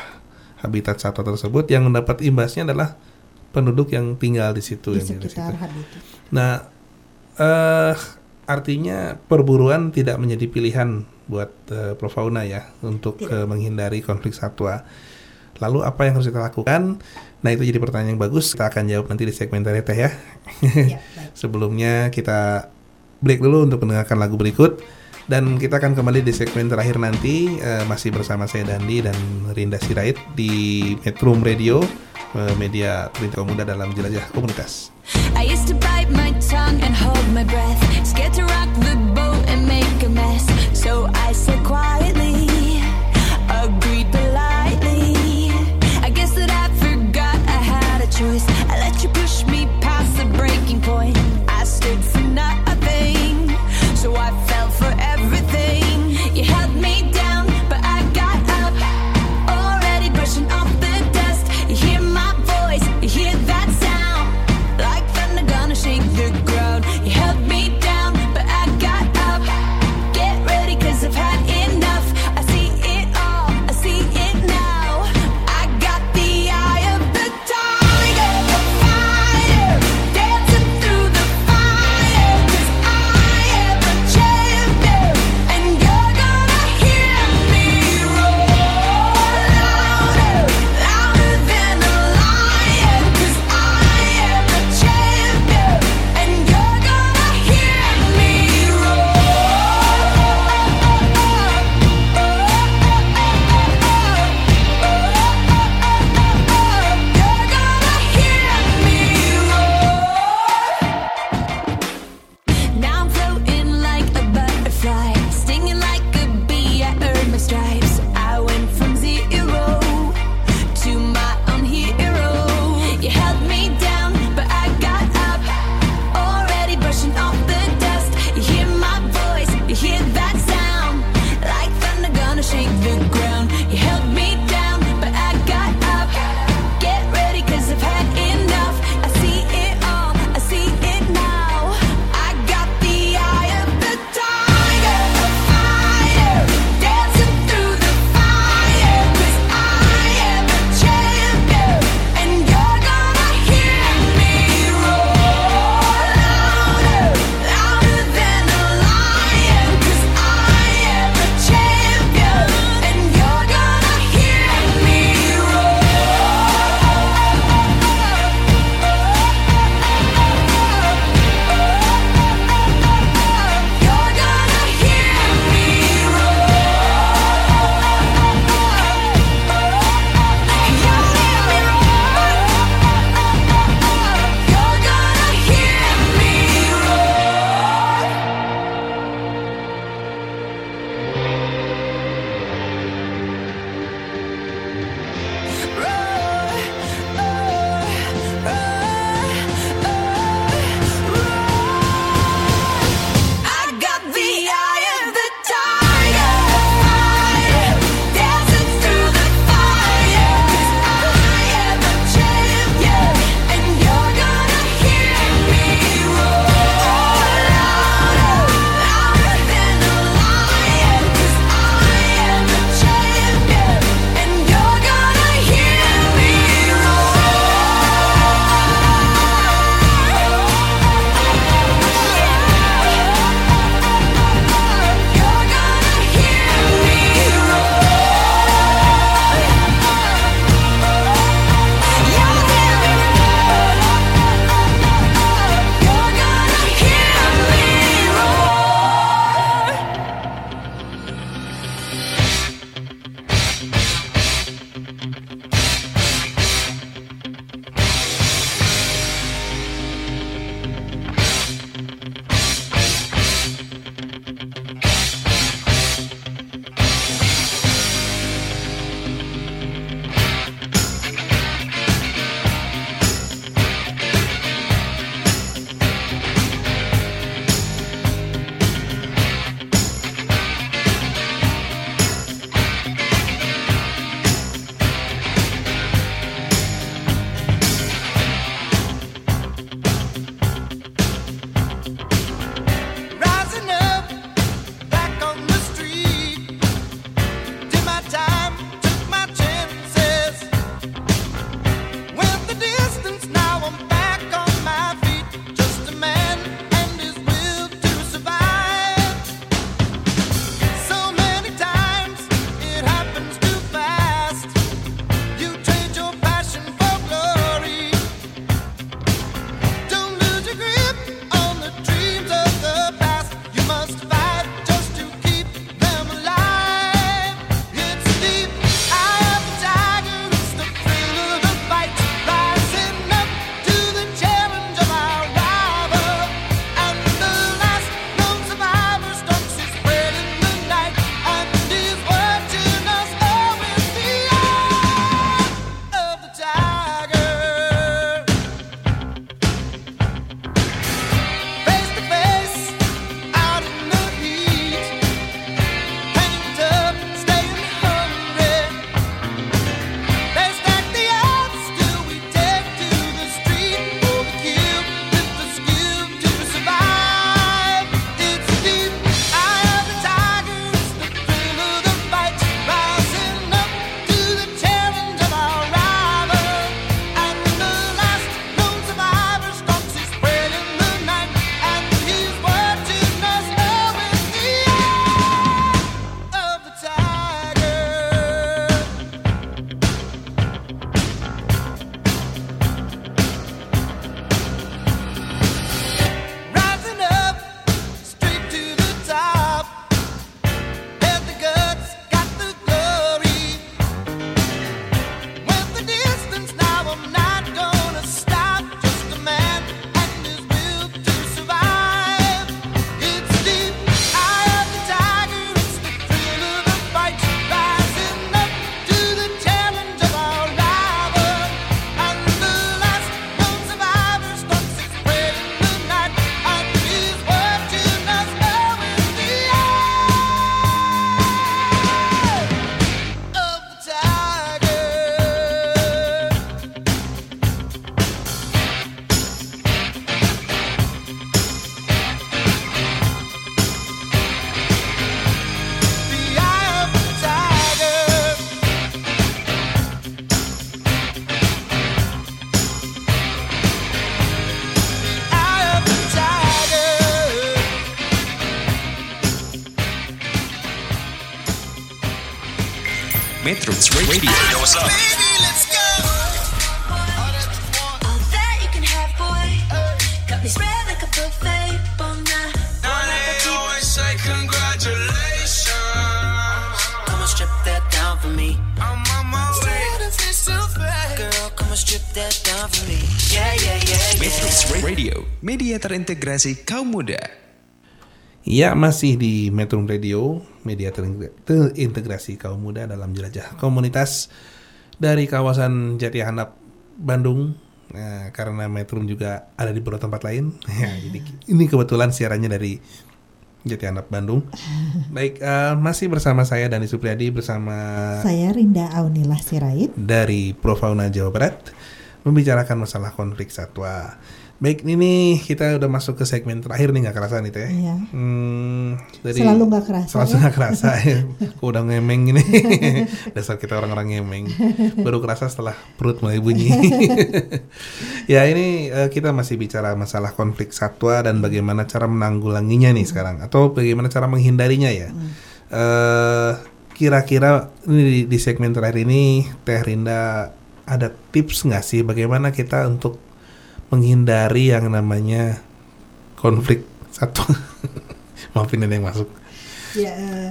habitat satwa tersebut yang mendapat imbasnya adalah penduduk yang tinggal di situ di yang di sekitar situ. habitat Nah, eh artinya perburuan tidak menjadi pilihan buat eh, Profauna ya untuk eh, menghindari konflik satwa. Lalu apa yang harus kita lakukan? Nah, itu jadi pertanyaan yang bagus. Kita akan jawab nanti di segmen teh ya. ya baik Sebelumnya kita break dulu untuk mendengarkan lagu berikut dan kita akan kembali di segmen terakhir nanti eh, masih bersama saya Dandi dan Rinda Sirait di Metro Radio eh, media Perintah Muda dalam jelajah komunitas. I used to bite my tongue and hold my breath, scared to me. Yeah, yeah, yeah, Metro yeah. Radio, media terintegrasi kaum muda. Ya masih di Metro Radio, media terintegra- terintegrasi kaum muda dalam jelajah komunitas dari kawasan Jati Handap, Bandung. Nah, karena Metro juga ada di beberapa tempat lain. Ya, jadi ini kebetulan siarannya dari Jati Handap, Bandung. Baik, eh, masih bersama saya Dani Supriyadi bersama Saya Rinda Aunila Sirait. dari Profauna Jawa Barat membicarakan masalah konflik satwa. Baik, ini kita udah masuk ke segmen terakhir nih nggak kerasa nih teh. Iya. Hmm, dari- Selalu nggak kerasa, Selalu ya? nggak kerasa ya. Kok udah ngemeng ini. Dasar kita orang-orang ngemeng. Baru kerasa setelah perut mulai bunyi. ya ini eh, kita masih bicara masalah konflik satwa dan bagaimana cara menanggulanginya nih sekarang atau bagaimana cara menghindarinya ya. Eh kira-kira ini di, di segmen terakhir ini Teh Rinda ada tips nggak sih bagaimana kita untuk menghindari yang namanya konflik satwa? Maafin ini yang masuk. Ya, eh,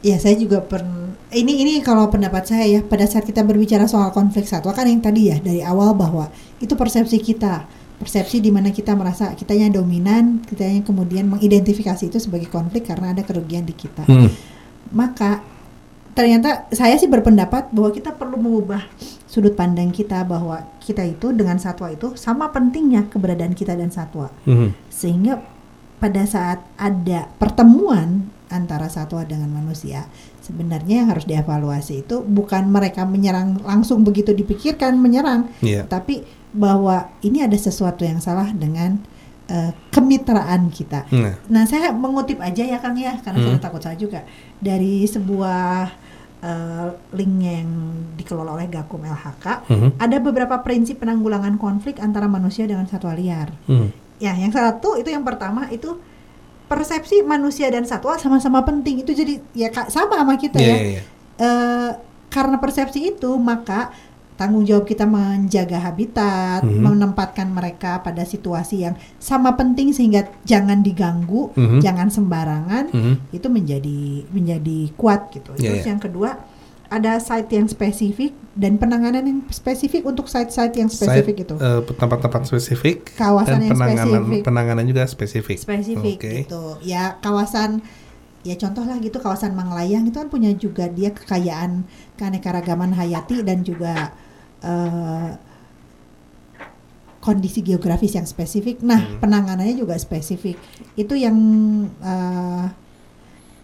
ya saya juga per ini ini kalau pendapat saya ya pada saat kita berbicara soal konflik satwa kan yang tadi ya dari awal bahwa itu persepsi kita persepsi di mana kita merasa kitanya dominan kitanya kemudian mengidentifikasi itu sebagai konflik karena ada kerugian di kita Hmm. maka ternyata saya sih berpendapat bahwa kita perlu mengubah sudut pandang kita bahwa kita itu dengan satwa itu sama pentingnya keberadaan kita dan satwa Mhm. sehingga pada saat ada pertemuan antara satwa dengan manusia sebenarnya yang harus dievaluasi itu bukan mereka menyerang langsung begitu dipikirkan menyerang Iya. tapi bahwa ini ada sesuatu yang salah dengan eh, kemitraan kita Nah. Nah, saya mengutip aja ya Kang ya, karena Hmm. saya takut saya juga dari sebuah eh, linknya yang dikelola oleh Gakum LHK. Mhm. Ada beberapa prinsip penanggulangan konflik antara manusia dengan satwa liar. Hmm. Ya, yang satu itu yang pertama itu persepsi manusia dan satwa sama-sama penting. Itu jadi ya sama sama kita Iya, ya. iya, iya. Eh, karena persepsi itu maka tanggung jawab kita menjaga habitat, Mhm. menempatkan mereka pada situasi yang sama penting sehingga jangan diganggu, Mhm. jangan sembarangan, Mhm. itu menjadi menjadi kuat gitu. Iya, Terus iya. yang kedua ada site yang spesifik dan penanganan yang spesifik untuk site-site yang spesifik Site, itu. eh, tempat-tempat spesifik Kawasan dan yang penanganan spesifik. penanganan juga spesifik. spesifik Oke. gitu. Ya kawasan ya contoh lah gitu kawasan Manglayang itu kan punya juga dia kekayaan keanekaragaman hayati dan juga eh, kondisi geografis yang spesifik. Nah, Hmm. penanganannya juga spesifik. Itu yang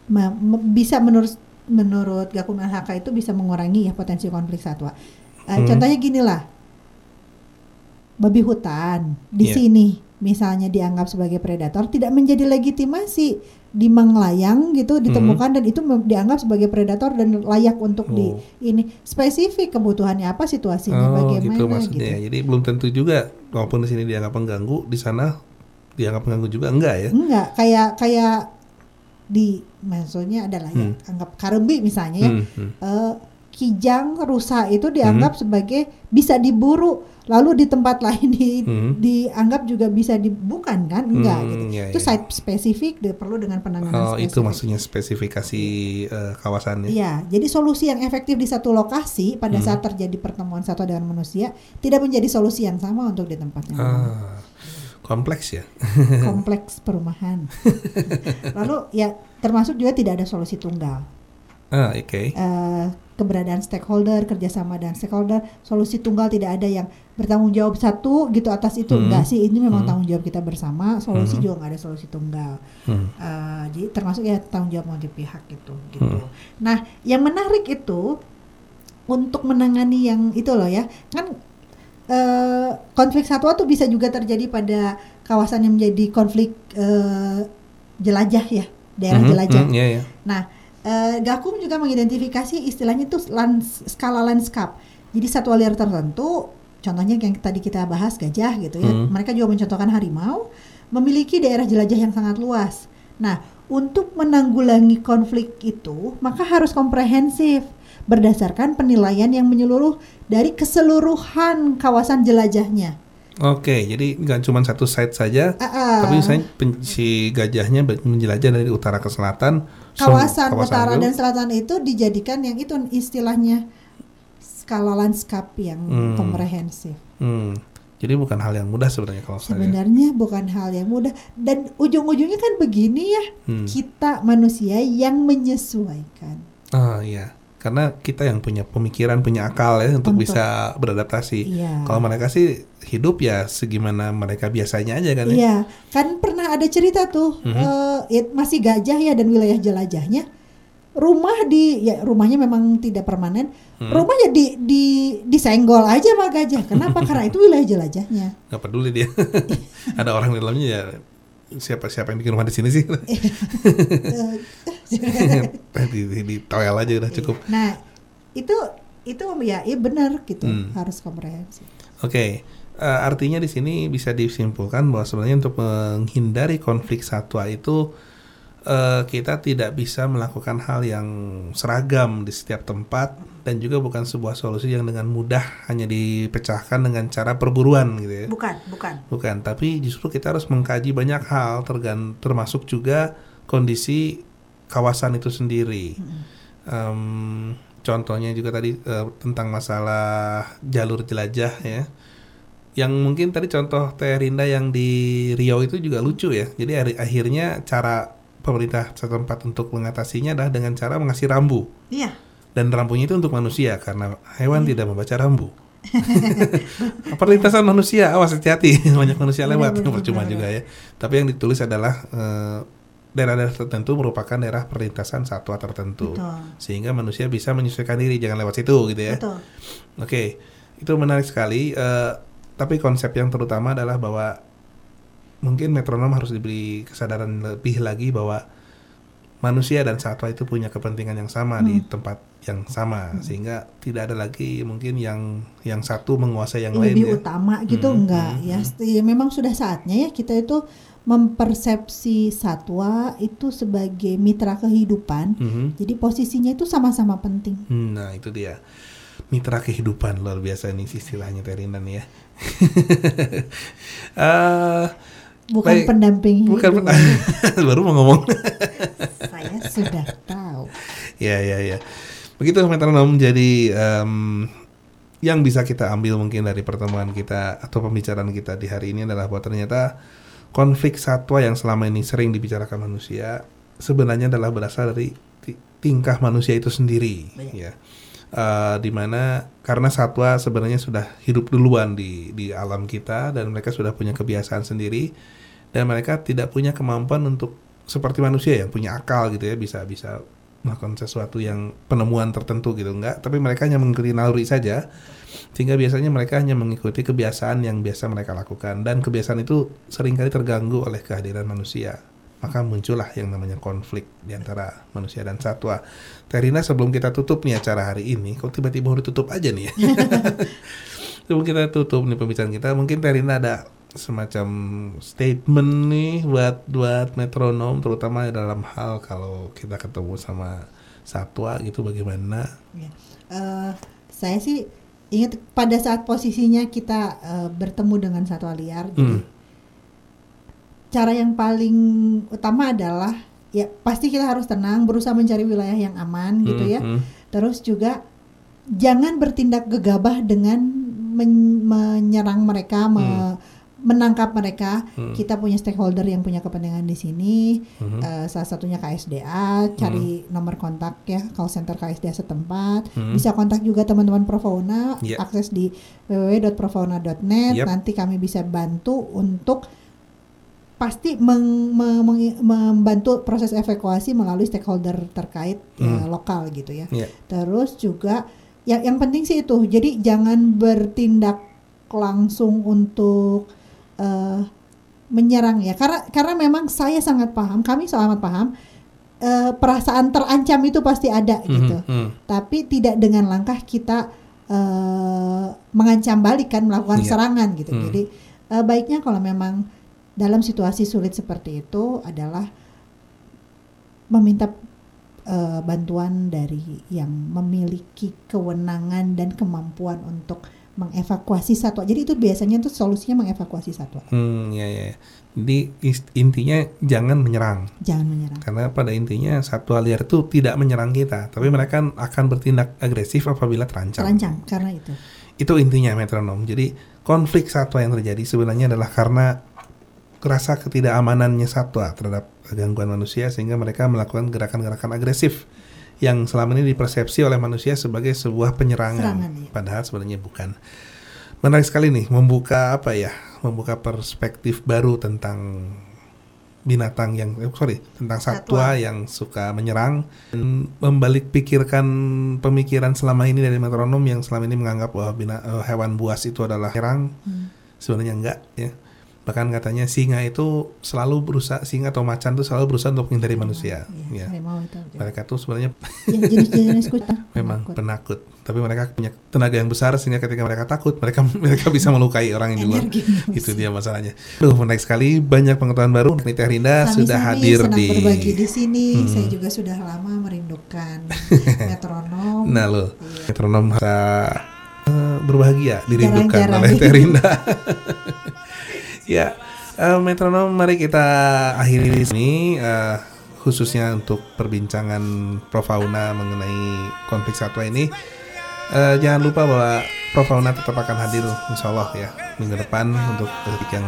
me- bisa menurut menurut Gakum LHK itu bisa mengurangi ya potensi konflik satwa. Eh, Hmm. Contohnya gini lah, babi hutan di Iya. sini misalnya dianggap sebagai predator tidak menjadi legitimasi di Manglayang gitu ditemukan dan itu dianggap sebagai predator dan layak untuk di Oh. ini spesifik kebutuhannya apa situasinya Oh, bagaimana gitu maksudnya. gitu. Jadi belum tentu juga walaupun di sini dianggap pengganggu, di sana dianggap pengganggu juga enggak ya? Enggak, kayak kayak di maksudnya adalah ya Hmm. anggap karembi misalnya ya. Hmm, hmm. eh, kijang rusa itu dianggap Hmm. sebagai bisa diburu lalu di tempat lain di, Hmm. dianggap juga bisa dibukan kan enggak Hmm, gitu iya, itu iya. site spesifik dia perlu dengan penanganan Oh, itu spesifik maksudnya spesifikasi eh, kawasannya. Iya, jadi solusi yang efektif di satu lokasi pada Hmm. saat terjadi pertemuan satwa dengan manusia tidak menjadi solusi yang sama untuk di tempat yang lain. Ah, kompleks ya. kompleks perumahan. Lalu ya termasuk juga tidak ada solusi tunggal. Ah, oke. Eh, keberadaan stakeholder, kerjasama dan stakeholder, solusi tunggal tidak ada yang bertanggung jawab satu gitu atas itu Hmm. enggak sih ini memang Hmm. tanggung jawab kita bersama. Solusi Hmm. juga nggak ada solusi tunggal. Hmm. Eh, jadi termasuk ya tanggung jawab multi pihak gitu. gitu. Hmm. Nah, yang menarik itu untuk menangani yang itu loh ya kan eh, konflik satwa tuh bisa juga terjadi pada kawasan yang menjadi konflik eh, jelajah ya daerah Mhm, jelajah. hmm, iya, iya. Nah, eh, Gakum juga mengidentifikasi istilahnya itu lans- skala landscape. Jadi satwa liar tertentu, contohnya yang tadi kita bahas gajah gitu ya. Hmm. Mereka juga mencontohkan harimau memiliki daerah jelajah yang sangat luas. Nah, untuk menanggulangi konflik itu, maka harus komprehensif. berdasarkan penilaian yang menyeluruh dari keseluruhan kawasan jelajahnya. Oke, jadi nggak cuma satu site saja, Ah, ah. tapi misalnya pen- si gajahnya menjelajah dari utara ke selatan. sem- kawasan, utara itu. dan selatan itu dijadikan yang itu istilahnya skala lanskap yang Hmm. komprehensif. Hmm, Jadi bukan hal yang mudah sebenarnya kalau saya. Sebenarnya bukan hal yang mudah dan ujung-ujungnya kan begini ya, Hmm. kita manusia yang menyesuaikan. Ah iya, karena kita yang punya pemikiran, punya akal ya untuk, Untuk- bisa beradaptasi. Iya. Kalau mereka sih hidup ya segimana mereka biasanya aja kan ya. Iya, kan pernah ada cerita tuh, Mhm. eh, it- masih gajah ya dan wilayah jelajahnya. Rumah di, ya rumahnya memang tidak permanen. Hmm. Rumahnya di, di disenggol aja sama gajah. Kenapa? Karena itu wilayah jelajahnya. Nggak peduli dia. Ada orang di dalamnya ya siapa siapa yang bikin rumah di sini sih. di, di, di toel aja udah cukup. Nah, itu itu ya, iya benar gitu, Hmm. harus komprehensif. Oke, eh, artinya di sini bisa disimpulkan bahwa sebenarnya untuk menghindari konflik satwa itu eh, kita tidak bisa melakukan hal yang seragam di setiap tempat dan juga bukan sebuah solusi yang dengan mudah hanya dipecahkan dengan cara perburuan gitu ya. Bukan, bukan. Bukan, tapi justru kita harus mengkaji banyak hal tergan termasuk juga kondisi kawasan itu sendiri. Em, contohnya juga tadi eh, tentang masalah jalur jelajah ya. Yang mungkin tadi contoh Teh Rinda yang di Riau itu juga lucu ya. Jadi akhirnya cara pemerintah setempat untuk mengatasinya adalah dengan cara mengasih rambu. Iya. Dan rambunya itu untuk manusia karena hewan tidak membaca rambu. Perlintasan manusia, awas hati-hati banyak manusia lewat, benar, percuma juga ya. Tapi yang ditulis adalah eh, daerah-daerah tertentu merupakan daerah perlintasan satwa tertentu, Betul. sehingga manusia bisa menyesuaikan diri, jangan lewat situ gitu ya. Betul. Oke, itu menarik sekali. eh, tapi konsep yang terutama adalah bahwa mungkin metronom harus diberi kesadaran lebih lagi bahwa manusia dan satwa itu punya kepentingan yang sama di Hmm. tempat yang sama, sehingga tidak ada lagi mungkin yang yang satu menguasai yang lain lebih ya. utama gitu Hmm, enggak hmm, ya Sti- memang sudah saatnya ya kita itu mempersepsi satwa itu sebagai mitra kehidupan Mhm. jadi posisinya itu sama-sama penting Hmm, Nah itu dia mitra kehidupan luar biasa nih istilahnya Terina nih ya. Eh, bukan baik. pendamping Bukan hidup pen- baru mau ngomong. saya sudah tahu ya ya ya. Begitu metronom jadi em, yang bisa kita ambil mungkin dari pertemuan kita atau pembicaraan kita di hari ini adalah bahwa ternyata konflik satwa yang selama ini sering dibicarakan manusia sebenarnya adalah berasal dari ti- tingkah manusia itu sendiri ya. Eh, di mana karena satwa sebenarnya sudah hidup duluan di di alam kita dan mereka sudah punya kebiasaan sendiri dan mereka tidak punya kemampuan untuk seperti manusia yang punya akal gitu ya bisa bisa melakukan sesuatu yang penemuan tertentu gitu enggak. Tapi mereka hanya mengikuti naluri saja sehingga biasanya mereka hanya mengikuti kebiasaan yang biasa mereka lakukan. Dan kebiasaan itu sering kali terganggu oleh kehadiran manusia maka muncullah yang namanya konflik di antara manusia dan satwa. Terina sebelum kita tutup nih acara hari ini, kok tiba-tiba udah tutup aja nih ya? sebelum kita tutup nih pembicaraan kita, mungkin Terina ada semacam statement nih buat buat metronom, terutama dalam hal kalau kita ketemu sama satwa gitu bagaimana? Ya. Eh, saya sih ingat pada saat posisinya kita eh, bertemu dengan satwa liar jadi Hmm. Cara yang paling utama adalah ya pasti kita harus tenang berusaha mencari wilayah yang aman gitu Hmm, ya hmm. terus juga jangan bertindak gegabah dengan men- menyerang mereka me- menangkap mereka Hmm. kita punya stakeholder yang punya kepentingan di sini Mhm. Eh, salah satunya KSDA cari nomor kontak ya call center KSDA setempat Hmm. bisa kontak juga teman-teman Profauna Ya. akses di www.profauna.net Yap. nanti kami bisa bantu untuk pasti meng- me- meng- membantu proses evakuasi melalui stakeholder terkait Hmm. lokal gitu ya Ya. terus juga yang yang penting sih itu jadi jangan bertindak langsung untuk eh, menyerang ya karena karena memang saya sangat paham kami sangat paham eh, perasaan terancam itu pasti ada gitu Mhm, hmm. tapi tidak dengan langkah kita eh, mengancam balik kan melakukan Iya. serangan gitu Hmm. jadi eh, baiknya kalau memang dalam situasi sulit seperti itu adalah meminta eh, bantuan dari yang memiliki kewenangan dan kemampuan untuk mengevakuasi satwa. Jadi itu biasanya tuh solusinya mengevakuasi satwa. Hmm, ya ya. Jadi intinya jangan menyerang. Jangan menyerang. Karena pada intinya satwa liar itu tidak menyerang kita, tapi mereka akan bertindak agresif apabila terancam. Terancam karena itu. Itu intinya metronom. Jadi konflik satwa yang terjadi sebenarnya adalah karena rasa ketidakamanannya satwa terhadap gangguan manusia sehingga mereka melakukan gerakan-gerakan agresif yang selama ini dipersepsi oleh manusia sebagai sebuah penyerangan, Serangan, iya. padahal sebenarnya bukan. Menarik sekali nih membuka apa ya? Membuka perspektif baru tentang binatang yang eh, sorry tentang satwa, Satwa. yang suka menyerang dan membalik pikirkan pemikiran selama ini dari metronom yang selama ini menganggap bahwa bina, eh, hewan buas itu adalah menyerang Hmm. sebenarnya enggak ya bahkan katanya singa itu selalu berusaha singa atau macan itu selalu berusaha untuk menghindari manusia Iya, ya harimau itu. mereka tuh sebenarnya Ya, jenis-jenis memang penakut. tapi mereka punya tenaga yang besar sehingga ketika mereka takut mereka mereka bisa melukai orang yang di luar itu dia masalahnya Duh menarik sekali banyak pengetahuan baru Nita Rinda Sami-sami sudah hadir senang di berbagi di sini. Hmm. Saya juga sudah lama merindukan metronom. nah lo metronom bisa eh, berbahagia dirindukan Jarang-jarang. oleh Teh Rinda ya eh, metronom mari kita akhiri di sini eh, khususnya untuk perbincangan Profauna mengenai konflik satwa ini Eh, jangan lupa bahwa Profauna tetap akan hadir insya Allah ya minggu depan untuk topik yang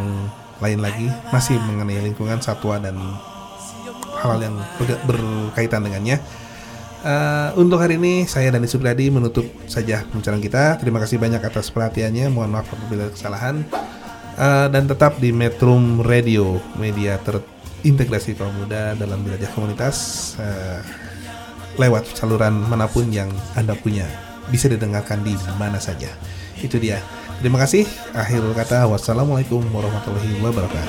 lain lagi masih mengenai lingkungan satwa dan hal yang berga- berkaitan dengannya. Eh, untuk hari ini saya Dani Supriyadi menutup saja pembicaraan kita. Terima kasih banyak atas perhatiannya. Mohon maaf apabila kesalahan. Eh, dan tetap di Metrum Radio, media terintegrasi kaum muda dalam belajar komunitas eh, lewat saluran mana pun yang Anda punya. Bisa didengarkan di mana saja. Itu dia. Terima kasih. Akhirul kata wassalamualaikum warahmatullahi wabarakatuh.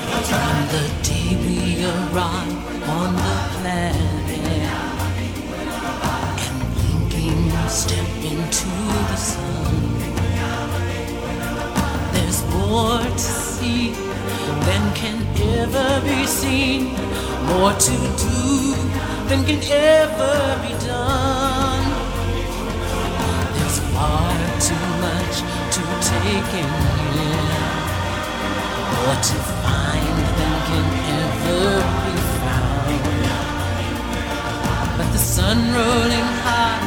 More to see than can ever be seen, more to do than can ever be done. There's far too much to take in here. More to find than can ever be found. But the sun rolling high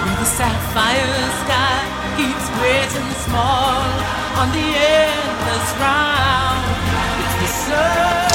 through the sapphire sky keeps great and small on the endless round. It's the sun.